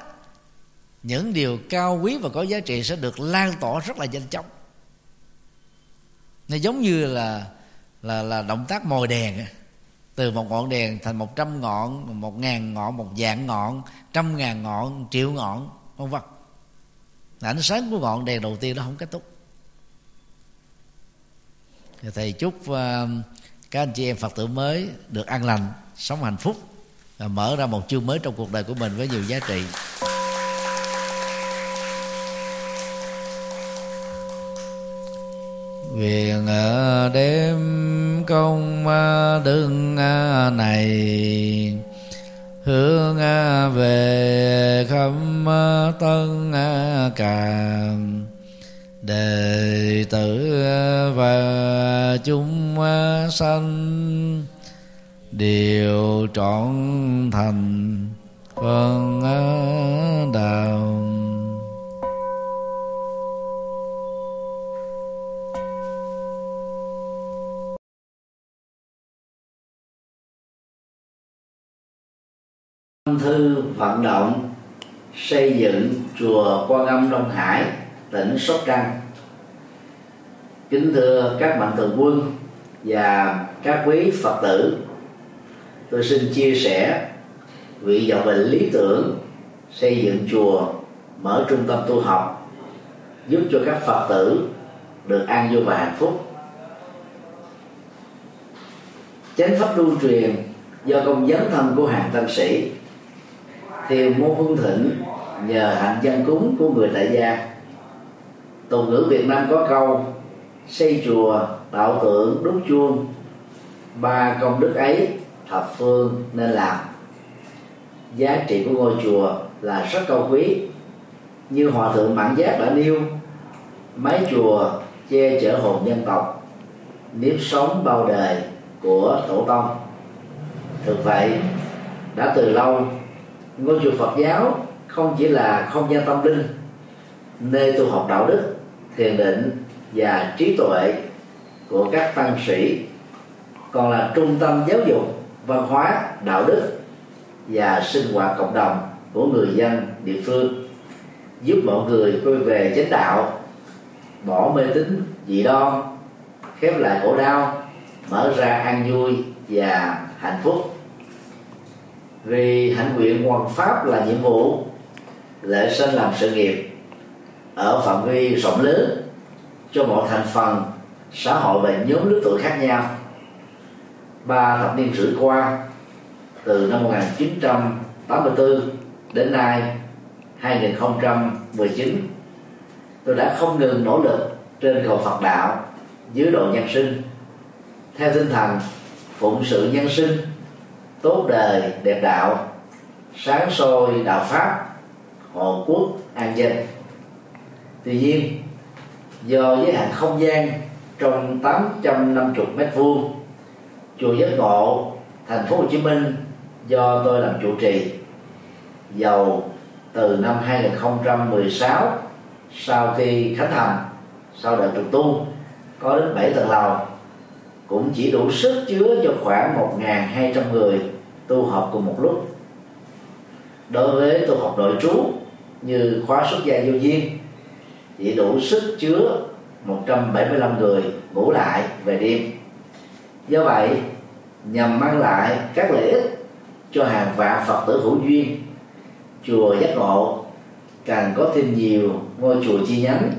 những điều cao quý và có giá trị sẽ được lan tỏa rất là nhanh chóng. Nó giống như là là là động tác mồi đèn từ một ngọn đèn thành một trăm ngọn một ngàn ngọn một dạng ngọn trăm ngàn ngọn triệu ngọn vân vân. Ánh sáng của ngọn đèn đầu tiên nó không kết thúc. Thầy chúc uh, các anh chị em phật tử mới được an lành sống hạnh phúc và mở ra một chương mới trong cuộc đời của mình với nhiều giá trị. Nguyện ở ờ, đêm công ờ, đương ờ, này, Hướng về khâm tân càng, Đệ tử và chúng sanh. Đều trọn thành vâng phân đạo thư vận động xây dựng chùa Quan Âm Đông Hải, tỉnh Sóc Trăng. Kính thưa các mạnh thường quân và các quý Phật tử tôi xin chia sẻ vị vọng về lý tưởng xây dựng chùa, mở trung tâm tu học, giúp cho các Phật tử được an vui và hạnh phúc. Chánh pháp lưu truyền do công dấn thân của hàng tăng sĩ thiền môn hương thịnh nhờ hạnh dân cúng của người tại gia. Tục ngữ việt nam có câu, xây chùa, tạo tượng, đúc chuông. Ba công đức ấy thập phương nên làm. Giá trị của ngôi chùa là rất cao quý. Như hòa thượng mãn giác đã nêu mái chùa che chở hồn dân tộc, nếp sống bao đời của tổ tông. Thực vậy, đã từ lâu, ngôi chùa Phật giáo không chỉ là không gian tâm linh, nơi tu học đạo đức, thiền định và trí tuệ của các tăng sĩ, còn là trung tâm giáo dục văn hóa, đạo đức và sinh hoạt cộng đồng của người dân địa phương, giúp mọi người quay về chánh đạo, bỏ mê tín dị đoan, khép lại khổ đau, mở ra an vui và hạnh phúc. Vì hạnh nguyện hoàn pháp là nhiệm vụ, lễ sinh làm sự nghiệp, ở phạm vi rộng lớn cho mọi thành phần xã hội và nhóm lứa tuổi khác nhau ba thập niên rưỡi qua, từ năm 1984 đến nay 2019 tôi đã không ngừng nỗ lực trên cầu Phật đạo dưới độ nhân sinh. Theo tinh thần phụng sự nhân sinh, tốt đời, đẹp đạo, sáng soi đạo pháp, hộ quốc an dân. Tuy nhiên, do giới hạn không gian trong 850 mét vuông chùa giác ngộ, thành phố Hồ Chí Minh, do tôi làm chủ trì, giàu từ năm 2016 sau khi khánh thành, sau đợt trùng tu, có đến 7 tầng lầu. Cũng chỉ đủ sức chứa cho khoảng 1.200 người tu học cùng một lúc. Đối với tu học nội trú như khóa xuất gia vô duyên, chỉ đủ sức chứa 175 người ngủ lại về đêm do vậy, nhằm mang lại các lợi ích cho hàng vạn phật tử hữu duyên, chùa giác ngộ càng có thêm nhiều ngôi chùa chi nhánh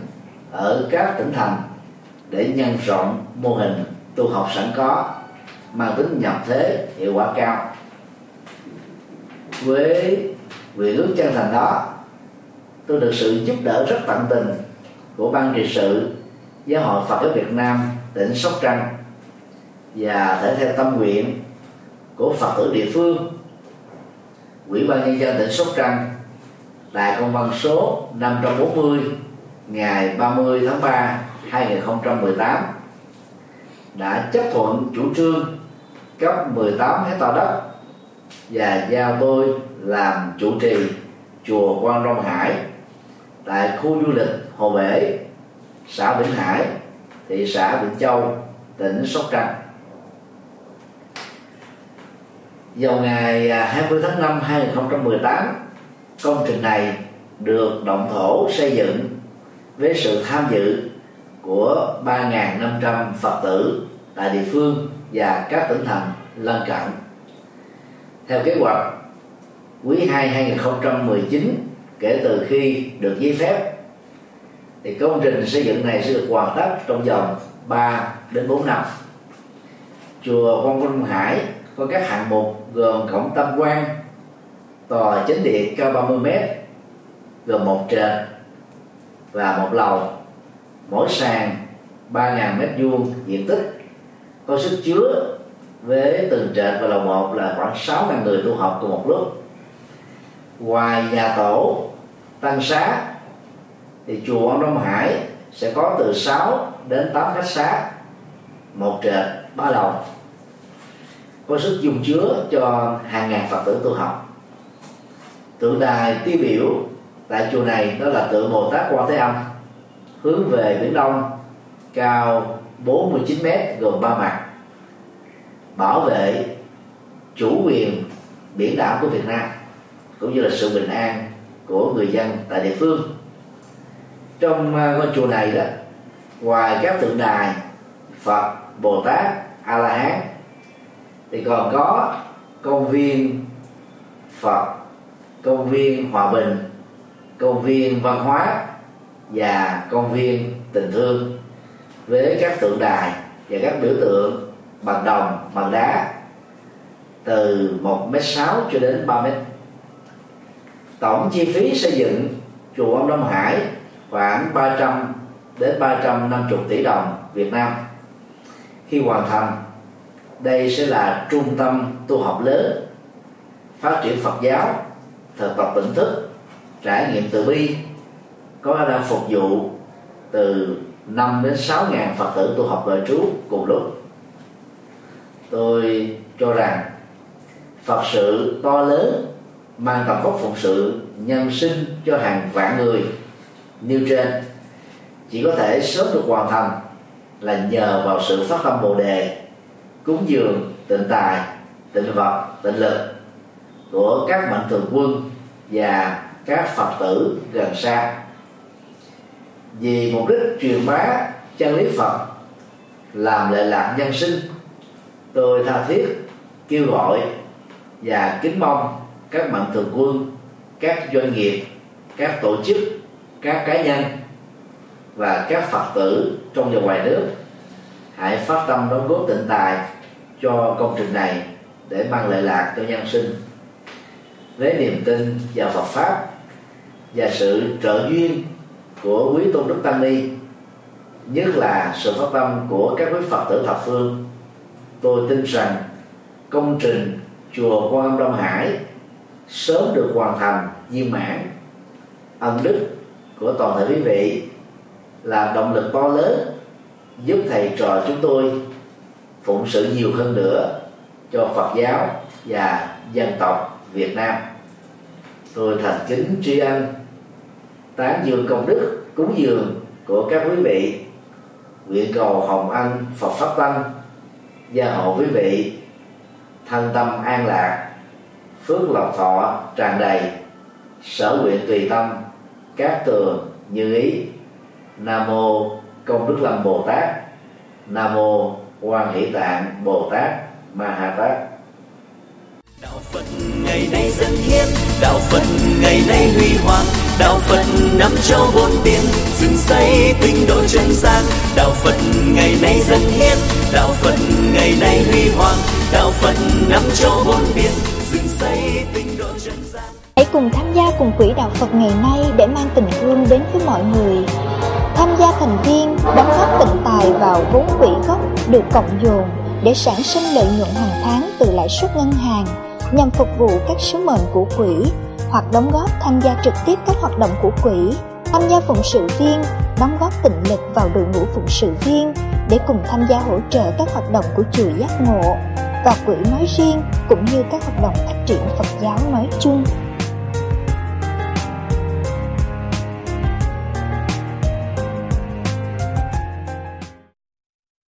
ở các tỉnh thành để nhân rộng mô hình tu học sẵn có, mang tính nhập thế, hiệu quả cao. Với nguyện ước chân thành đó, tôi được sự giúp đỡ rất tận tình của ban trị sự, giáo hội Phật giáo Việt Nam tỉnh Sóc Trăng và thể theo tâm nguyện của Phật tử địa phương Ủy ban nhân dân tỉnh Sóc Trăng tại công văn số 540 ngày 30 tháng 3 2018 đã chấp thuận chủ trương cấp 18 hecta đất và giao tôi làm chủ trì chùa Quan Long Hải tại khu du lịch Hồ Bể, xã Vĩnh Hải, thị xã Vĩnh Châu, tỉnh Sóc Trăng. Vào ngày à, 20 tháng 5 2018, công trình này được động thổ xây dựng với sự tham dự của 3.500 Phật tử tại địa phương và các tỉnh thành lân cận. Theo kế hoạch, quý 2 2019 kể từ khi được giấy phép thì công trình xây dựng này sẽ được hoàn tất trong vòng 3 đến 4 năm. Chùa Quang Vinh Hải có các hạng mục gồm cổng tam quan, tòa chính điện cao 30 mét gồm một trệt và một lầu. Mỗi sàn 3.000 mét vuông diện tích. Có sức chứa với từng trệt và lầu một là khoảng 6.000 người tu học cùng một lúc. Ngoài nhà tổ tăng xá thì chùa ông Đông Hải sẽ có từ 6 đến 8 khách xá một trệt ba lầu có sức dung chứa cho hàng ngàn phật tử tu học. Tượng đài tiêu biểu tại chùa này đó là tượng Bồ Tát Quan Thế Âm, hướng về biển đông cao 49 mét, gồm ba mặt, bảo vệ chủ quyền biển đảo của Việt Nam, cũng như là sự bình an của người dân tại địa phương. Trong à, ngôi chùa này đó, ngoài các tượng đài Phật, Bồ Tát, A La Hán thì còn có công viên Phật, công viên Hòa Bình, công viên văn hóa và công viên tình thương với các tượng đài và các biểu tượng bằng đồng, bằng đá từ 1 m sáu cho đến 3 m tổng chi phí xây dựng chùa ông Đông Hải khoảng 300 đến 350 tỷ đồng Việt Nam khi hoàn thành đây sẽ là trung tâm tu học lớn, phát triển Phật giáo, thực tập tỉnh thức, trải nghiệm từ bi. Có khả năng phục vụ từ 5 đến 6 ngàn Phật tử tu học đời trú cùng lúc. Tôi cho rằng Phật sự to lớn mang tầm vóc phụng sự nhân sinh cho hàng vạn người như trên. Chỉ có thể sớm được hoàn thành là nhờ vào sự phát tâm bồ đề cúng dường, tịnh tài, tịnh vật, tịnh lực của các mạnh thường quân và các phật tử gần xa. Vì mục đích truyền bá chân lý phật, làm lệ lạc nhân sinh, tôi tha thiết, kêu gọi và kính mong các mạnh thường quân, các doanh nghiệp, các tổ chức, các cá nhân và các phật tử trong và ngoài nước hãy phát tâm đóng góp tịnh tài cho công trình này để mang lợi lạc cho nhân sinh. Với niềm tin vào Phật pháp và sự trợ duyên của quý tôn đức tăng ni, nhất là sự phát tâm của các quý phật tử thập phương, tôi tin rằng công trình chùa quan âm đông hải sớm được hoàn thành viên mãn. Ân đức của toàn thể quý vị là động lực to lớn giúp thầy trò chúng tôi phụng sự nhiều hơn nữa cho Phật giáo và dân tộc Việt Nam. Tôi thành kính tri ân tán dương công đức, cúng dường của các quý vị. Nguyện cầu hồng anh Phật pháp tăng, gia hộ quý vị, thân tâm an lạc, phước lộc thọ tràn đầy, sở nguyện tùy tâm, các tường như ý. Nam mô công đức lâm bồ tát. Nam mô quan hỷ tạng bồ tát ma ha tát. Đạo phật ngày nay dân hiến đạo phật ngày nay huy hoàng đạo phật năm châu bốn biển dựng xây tinh độ chân gian. Đạo phật ngày nay dân hiến đạo phật ngày nay huy hoàng đạo phật năm châu bốn biển dựng xây tinh độ chân gian. Hãy cùng tham gia cùng quỹ đạo phật ngày nay để mang tình thương đến với mọi người tham gia thành viên, đóng góp tịnh tài vào vốn quỹ gốc được cộng dồn để sản sinh lợi nhuận hàng tháng từ lãi suất ngân hàng nhằm phục vụ các sứ mệnh của quỹ hoặc đóng góp tham gia trực tiếp các hoạt động của quỹ. Tham gia phụng sự viên, đóng góp tịnh lực vào đội ngũ phụng sự viên để cùng tham gia hỗ trợ các hoạt động của chùa giác ngộ và quỹ nói riêng cũng như các hoạt động phát triển Phật giáo nói chung.